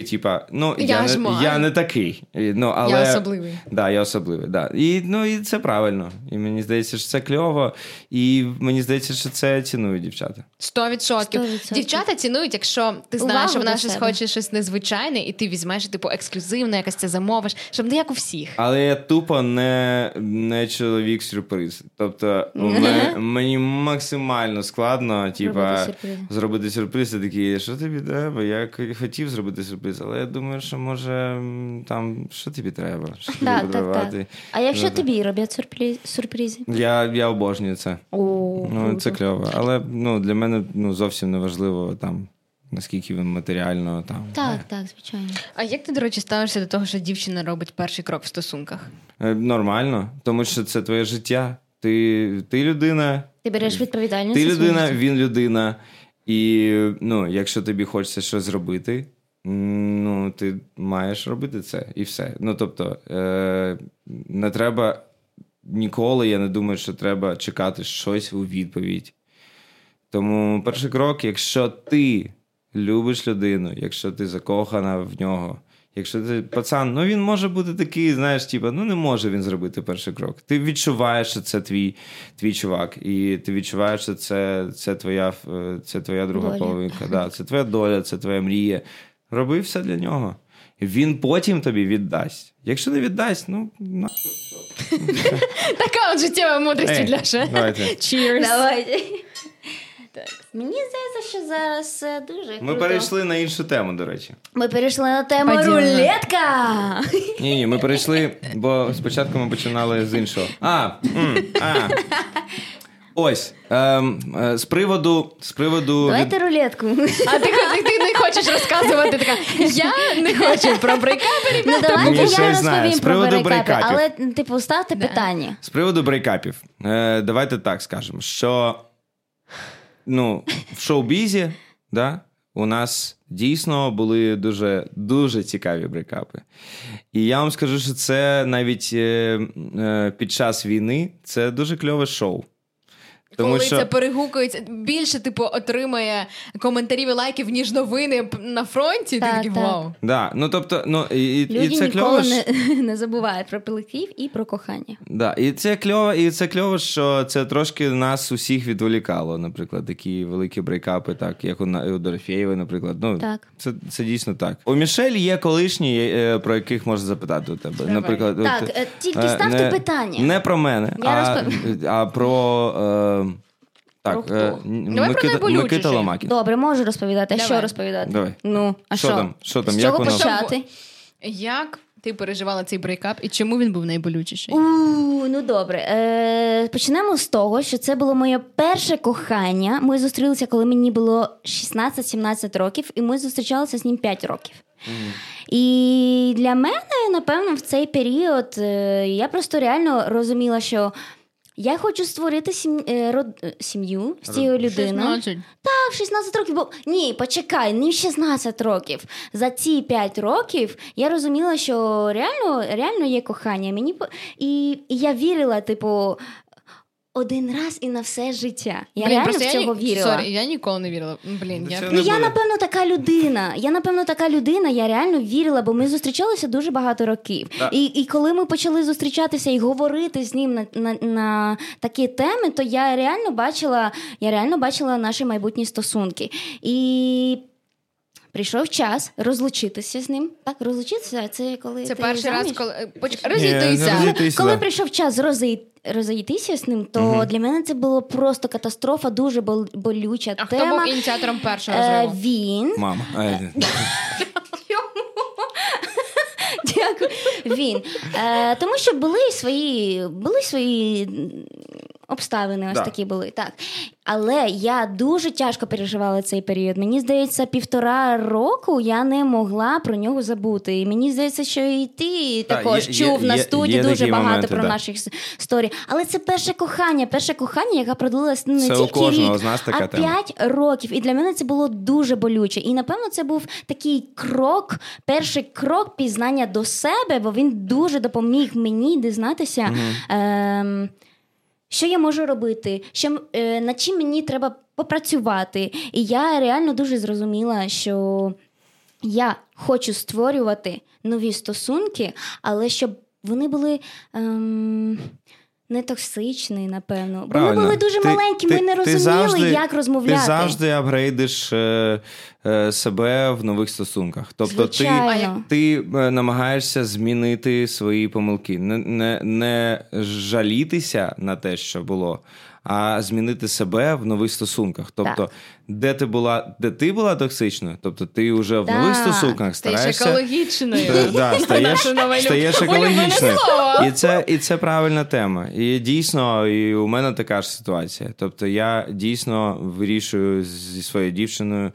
Типа, ну я, Я не, маю. я не такий. Ну, але, Я особливий. Да, я особливий. Да. І, ну, і це правильно. І мені здається, що це кльово. І мені здається, що це цінують дівчата. Сто відсотків. Дівчата цінують, якщо ти знаєш, Увагу що вона щось себе. хоче щось незвичайне, і ти візьмеш, типу, ексклюзивне, якось це замовиш, щоб не як у всіх. Але я тупо не, не чоловік сюрприз. Тобто, ме- мені максимально складно, типа, зробити сюрприз. Я такий, що тобі треба? Я хотів зробити сюрприз, але я думаю, що може там що тобі треба? Що тобі Так, так, так. А якщо Ну, тобі роблять сюрприз, сюрпризи? Я, я обожнюю це. О, Ну, круто. це кльово. Але ну, для мене ну, зовсім не важливо там, наскільки він матеріально там. Так, так, звичайно. А як ти, до речі, ставишся до того, що дівчина робить перший крок в стосунках? Е, Нормально, тому що це твоє життя. Ти, ти людина, Ти береш відповідальність. ти людина, він людина. І ну, якщо тобі хочеться щось зробити, ну, ти маєш робити це і все. Ну, тобто, е, не треба ніколи, я не думаю, що треба чекати щось у відповідь. Тому перший крок, якщо ти любиш людину, якщо ти закохана в нього. Якщо ти пацан, ну він може бути такий, знаєш, типу, ну не може він зробити перший крок. Ти відчуваєш, що це твій твій чувак, і ти відчуваєш, що це це, твоя це твоя друга доля. половинка. Да, Це твоя доля, це твоя мрія. Роби все для нього. Він потім тобі віддасть. Якщо не віддасть, ну на. Така от життєва мудрість від Ляша. Давайте. Cheers. Давайте. Так. Мені здається, що зараз дуже. Ми круто. перейшли на іншу тему, до речі. Ми перейшли на тему Поділено. рулетка. Ні, ні, ми перейшли, бо спочатку ми починали з іншого. А, м, а. Ось. Ем, е, з приводу. З приводу від- Давайте рулетку. А ти, ти, ти не хочеш розказувати така. Я не хочу про брейкапи, Ну давайте Мені я розповім З про приводу брейкапи, брейкапів. але типу ставте питання. З приводу брейкапів. Е, давайте так скажемо, що ну, в шоубізі, да, у нас дійсно були дуже дуже цікаві брейкапи. І я вам скажу, що це навіть е, е, під час війни це дуже кльове шоу. Тому Коли що це перегукується, більше типу отримає коментарів і лайків, ніж новини на фронті. Так, ти такий так. вау. да, ну тобто, ну і, і це кльово. ніколи ж- не, не забувають про пиликів і про кохання. Да, і це кльово, і це кльово, що це трошки нас усіх відволікало. Наприклад, такі великі брейкапи, так як у, На- у Дорофєєвої, наприклад. Ну Так. це, це дійсно так. У Мішель є колишні, е, про яких можна запитати у тебе. Давай. Наприклад, Так, от, е, тільки е, ставте не, питання. Не про мене, Я а, розпов- а про. Так, е? Давай про Микита, Ломакін. Добре, можу розповідати. А Давай. що розповідати? Давай. Ну, а Що що? там? Що там? З Як чого воно? почати? Як ти переживала цей брейкап і чому він був найболючіший? У, ну добре. Е, почнемо з того, що це було моє перше кохання. Ми зустрілися, коли мені було 16-17 років, і ми зустрічалися з ним 5 років. І для мене, напевно, в цей період е, я просто реально розуміла, що я хочу створити сім, е, род- е, сім'ю з цією людиною. 16. Так, в 16 років, бо ні, почекай, не в 16 років. За ці 5 років я розуміла, що реально, реально є кохання. Мені і, і я вірила, типу, один раз і на все життя. Я Блін, реально в я цього ні- вірила. Sorry, я ніколи не вірила. Блін, я... Ну, не я, напевно, така людина. Я, напевно, така людина, я реально вірила, бо ми зустрічалися дуже багато років. Так. І, і коли ми почали зустрічатися і говорити з ним на, на, на такі теми, то я реально бачила, я реально бачила наші майбутні стосунки. І прийшов час розлучитися з ним. Так, розлучитися це коли Це ти перший раз, коли. е, Поч... Розійтися. Коли да. прийшов час розій... розійтися з ним, то для мене це було просто катастрофа, дуже бол- болюча А хто був ініціатором першого Е, розриву? він Мама. Дякую. Він. Е, тому що були свої, були свої обставини, ось Да. такі були. Так. Але я дуже тяжко переживала цей період. Мені здається, півтора року я не могла про нього забути. І мені здається, що і ти Так, також є- чув є- на студії є дуже багато моменти, про да. наших с- Але це перше кохання, перше кохання, яке продлилось ну, не Це тільки кожного рік, а п'ять років. І для мене це було дуже болюче. І напевно це був такий крок, перший крок пізнання до себе, бо він дуже допоміг мені дізнатися. Ем, що я можу робити, що, е, над чим мені треба попрацювати. І я реально дуже зрозуміла, що я хочу створювати нові стосунки, але щоб вони були. Ем, не токсичний, напевно. Бо ми були дуже Ти- маленькі, ти- ми не ти розуміли, завжди- як розмовляти. Ти завжди апгрейдиш е, е, себе в нових стосунках. Тобто ти, Звичайно. ти е, намагаєшся змінити свої помилки, не, не, не жалітися на те, що було. А змінити себе в нових стосунках. Тобто, Так. де ти була, де ти була токсичною, тобто ти вже в Так. нових стосунках стараєшся екологічною. Да, стаєш, стаєш екологічною. І це, і це правильна тема. І дійсно, і у мене така ж ситуація. Тобто, я дійсно вирішую зі своєю дівчиною.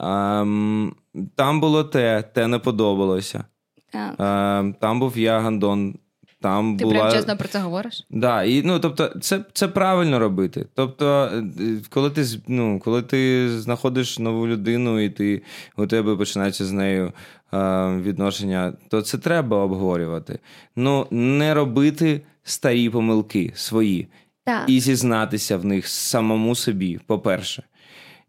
ем, там було те, те не подобалося. Ем, там був я гандон. Там Ти була... прям чесно про це говориш? Да, і, ну, тобто, це, це правильно робити. Тобто, е, коли ти, ну, коли ти знаходиш нову людину і ти, у тебе починається з нею е, відношення, то це треба обговорювати. Ну, не робити старі помилки свої Так. і зізнатися в них самому собі, по-перше.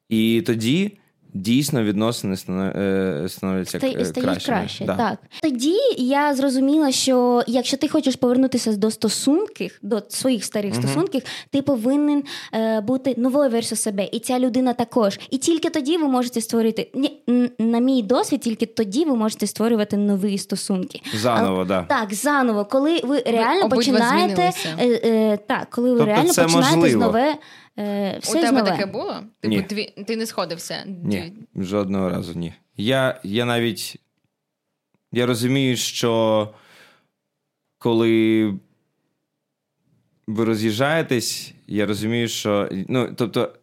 І тоді дійсно відносини е, становляться Ста- е, краще. Да. Так. Тоді я зрозуміла, що якщо ти хочеш повернутися до стосунків, до своїх старих стосунків, ти повинен е, бути новою версією себе, і ця людина також. І тільки тоді ви можете створити ні, на мій досвід, тільки тоді ви можете створювати нові стосунки. Заново, Але- да. Так, заново, коли ви реально обидва починаєте. Е, е, так, коли ви Тобто реально починаєте можливо. з нове. Е, все У тебе нове. таке було? Типу, Ні. тві... ти не сходився? Ні, жодного разу ні. Я, я навіть я розумію, що коли ви роз'їжджаєтесь, я розумію, що ну, тобто,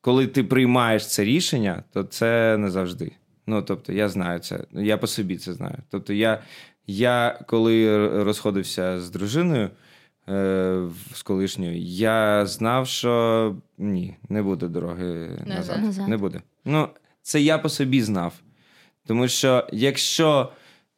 коли ти приймаєш це рішення, то це не завжди. Ну, тобто, я знаю це, я по собі це знаю. Тобто, я, я коли розходився з дружиною. Е, З колишньою, я знав, що ні, не буде дороги назад. Назад. Не буде. Ну, це я по собі знав. Тому що якщо,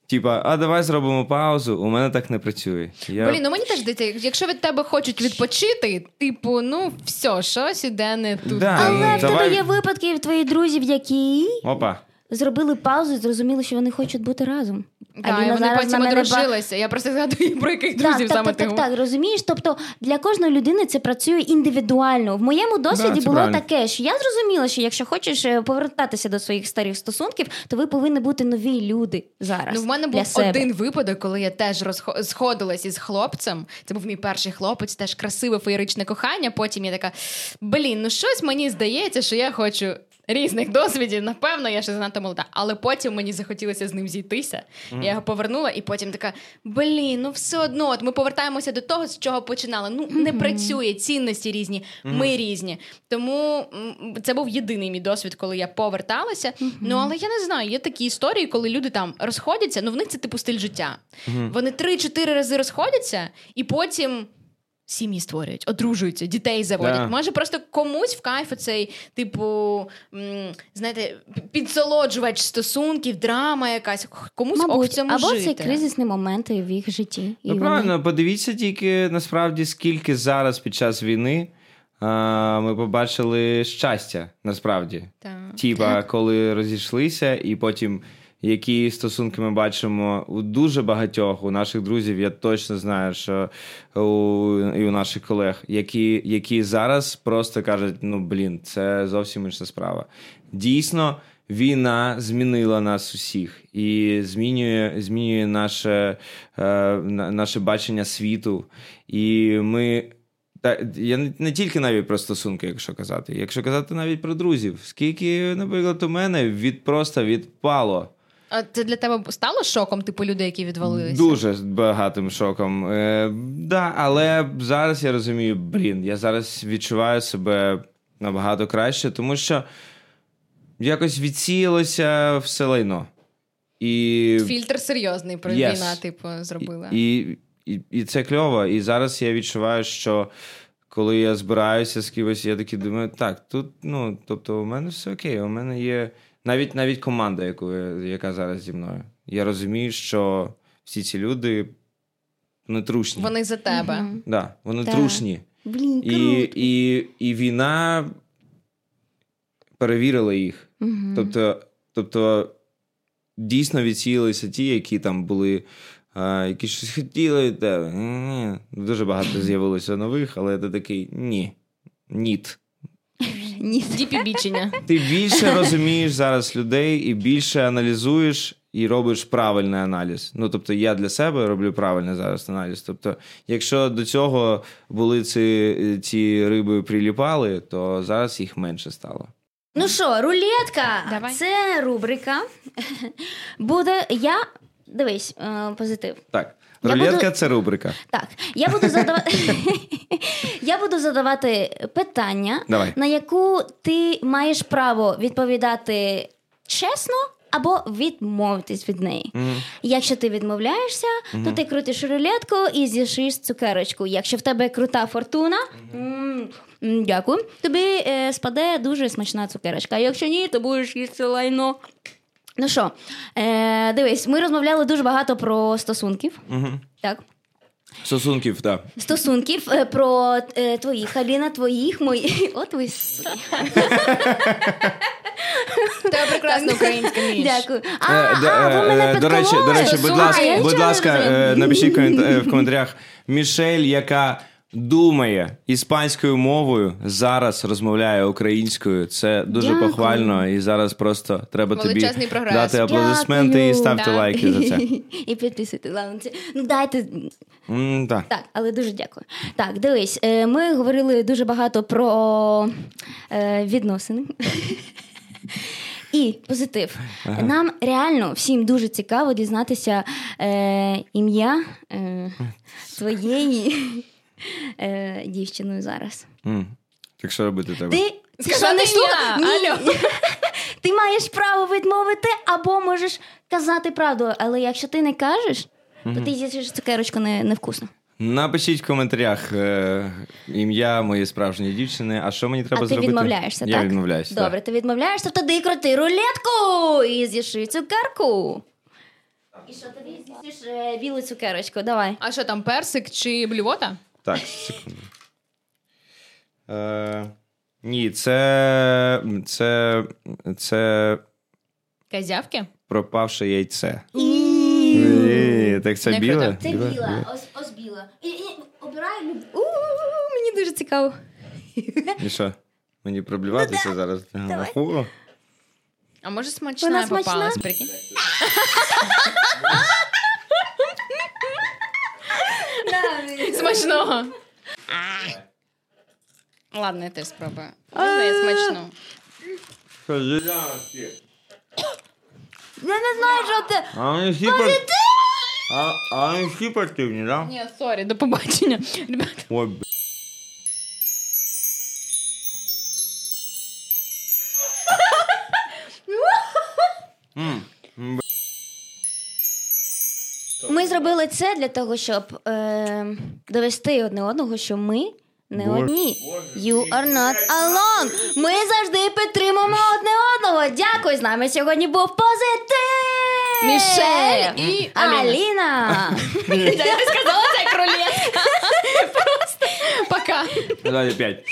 типа, а давай зробимо паузу, у мене так не працює. Я... Блін, ну мені теж здається, якщо від тебе хочуть відпочити, типу, ну все, щось іде не тут. Да. Але в Давай. тебе є випадки в твоїх друзів, які Опа. Зробили паузу і зрозуміли, що вони хочуть бути разом. Да, і вони зараз потім на мене ба- одружилися. Я просто згадую, про яких друзів так, саме так, ти так, говориш. так, розумієш? Тобто для кожної людини це працює індивідуально. В моєму досвіді це було правильно. таке, що я зрозуміла, що якщо хочеш е, повертатися до своїх старих стосунків, то ви повинні бути нові люди зараз. Ну, в мене для був себе. один випадок, коли я теж розхо- сходилась із хлопцем. Це був мій перший хлопець, теж красиве феєричне кохання. Потім я така: блін, ну щось мені здається, що я хочу. Різних досвідів, напевно, я ще занадто молода. Але потім мені захотілося з ним зійтися. Я його повернула, і потім така: блін, ну все одно, от ми повертаємося до того, з чого починали. Ну не працює, цінності різні, ми різні. Тому це був єдиний мій досвід, коли я поверталася. Ну але я не знаю, є такі історії, коли люди там розходяться. Ну в них це типу стиль життя. Вони три-чотири рази розходяться, і потім. Сім'ї створюють, одружуються, дітей заводять. Да. Може, просто комусь в кайф цей, типу, знаєте, підсолоджувач стосунків, драма якась. Комусь ок в Мабуть, цьому або жити. це кризисні моменти в їх житті. І Ну, вони- подивіться тільки насправді, скільки зараз під час війни а, ми побачили щастя, насправді. Так. Типа, коли розійшлися, і потім які стосунки ми бачимо у дуже багатьох у наших друзів. Я точно знаю, що у, і у наших колег, які, які зараз просто кажуть: ну блін, це зовсім інша справа. Дійсно. Війна змінила нас усіх і змінює, змінює наше, е, наше бачення світу. І ми та я не, тільки навіть про стосунки, якщо казати, якщо казати навіть про друзів, скільки, наприклад, у мене від просто відпало А це для тебе стало шоком, типу людей, які відвалилися? дуже багатим шоком. Е, да, але зараз я розумію, блін, я зараз відчуваю себе набагато краще, тому що якось відсіялося все лайно. І Фільтр серйозний про Yes. війна, типу, зробила. І, і, і це кльово. І зараз я відчуваю, що коли я збираюся з кимось, я такий думаю, так, тут, ну, тобто, у мене все окей, у мене є навіть навіть команда, яку яка зараз зі мною. Я розумію, що всі ці люди не трушні. Вони за тебе. Мгм. Да, вони Так. трушні. Блін, І, круто. і, і війна перевірила їх. Мгм. Тобто, тобто дійсно відсіялися ті, які там були, а, які щось хотіли. Та, ні. Дуже багато з'явилося нових, але ти такий ні. Ніт. Ні. Діпі бічення. Ти більше розумієш зараз людей і більше аналізуєш і робиш правильний аналіз. Ну, тобто, я для себе роблю правильний зараз аналіз. Тобто, якщо до цього були ці, ці риби приліпали, то зараз їх менше стало. Ну що, рулетка? Давай. Це рубрика. Буде я. Дивись, е, позитив. Так, рулетка буду- це рубрика. Так, я буду задавати. я буду задавати питання, Давай. на яку ти маєш право відповідати чесно або відмовитись від неї. Якщо ти відмовляєшся, то ти крутиш рулетку і з'їшиш цукерочку. Якщо в тебе крута фортуна, м, м, дякую, тобі е, спаде дуже смачна цукерочка. А якщо ні, то будеш їсти лайно. Ну що, е, дивись, ми розмовляли дуже багато про стосунків. Так. Стосунків, так. Стосунків е, про е, твоїх, Аліна, твоїх, моїх. От ви. В прекрасна українська ніч. Дякую. А, Е, д- а, ви мене е, до речі, до речі, будь ласка, я будь нічого не ласка, розумію. е, напишіть комент- е, в коментарях Мішель, яка думає іспанською мовою, зараз розмовляє українською. Це дуже Дякую. похвально, і зараз просто треба тобі прогрес. дати аплодисменти і ставте Так. лайки за це. І підписуйте. Ладно, це- Ну дайте. М, Так. Так, але дуже дякую. Так, дивись, е, ми говорили дуже багато про е, відносини. І позитив. Нам реально всім дуже цікаво дізнатися е, ім'я е, твоєї е, дівчиною зараз. М. Так що робити треба? Ти Сказати що, не слуха- Ні. Ти маєш право відмовити або можеш казати правду. Але якщо ти не кажеш, то ти з'їсиш цукерочку не, невкусно. Напишіть в коментарях е, ім'я моєї справжньої дівчини. А що мені треба а ти зробити? відмовляєшся, Я так? відмовляюся. Добре, ти відмовляєшся, тоді крути рулетку і з'їши цукерку. І що тобі з'їсиш е, білу цукерочку? Давай. А що там, персик чи блювота? Так, секунду. Е, ні, це, це, це Казявки? пропавше яйце. Ні, так це Не біле? Це біла, ось, ось біла. І, і, обирай люб... У, Мені дуже цікаво. І що? Мені проблюватися зараз? Ну давай. А може смачна Вона смачна? попалась, прикинь? Смачного. Ладно, я теж спробую. Можна я смачну? що зеленське? Я не знаю, що це. А вони всі пар... А, а вони всі партивні, так? Ні, сорі, до побачення. Ребята. Ой, б... ми зробили це для того, щоб е, довести одне одного, що ми. Не Боже. одні. You are not alone. Ми завжди підтримуємо одне одного. Дякую. З нами сьогодні був позитив. Мішель і Аліна. Я не сказала це кролет. Просто пока. Далі п'ять.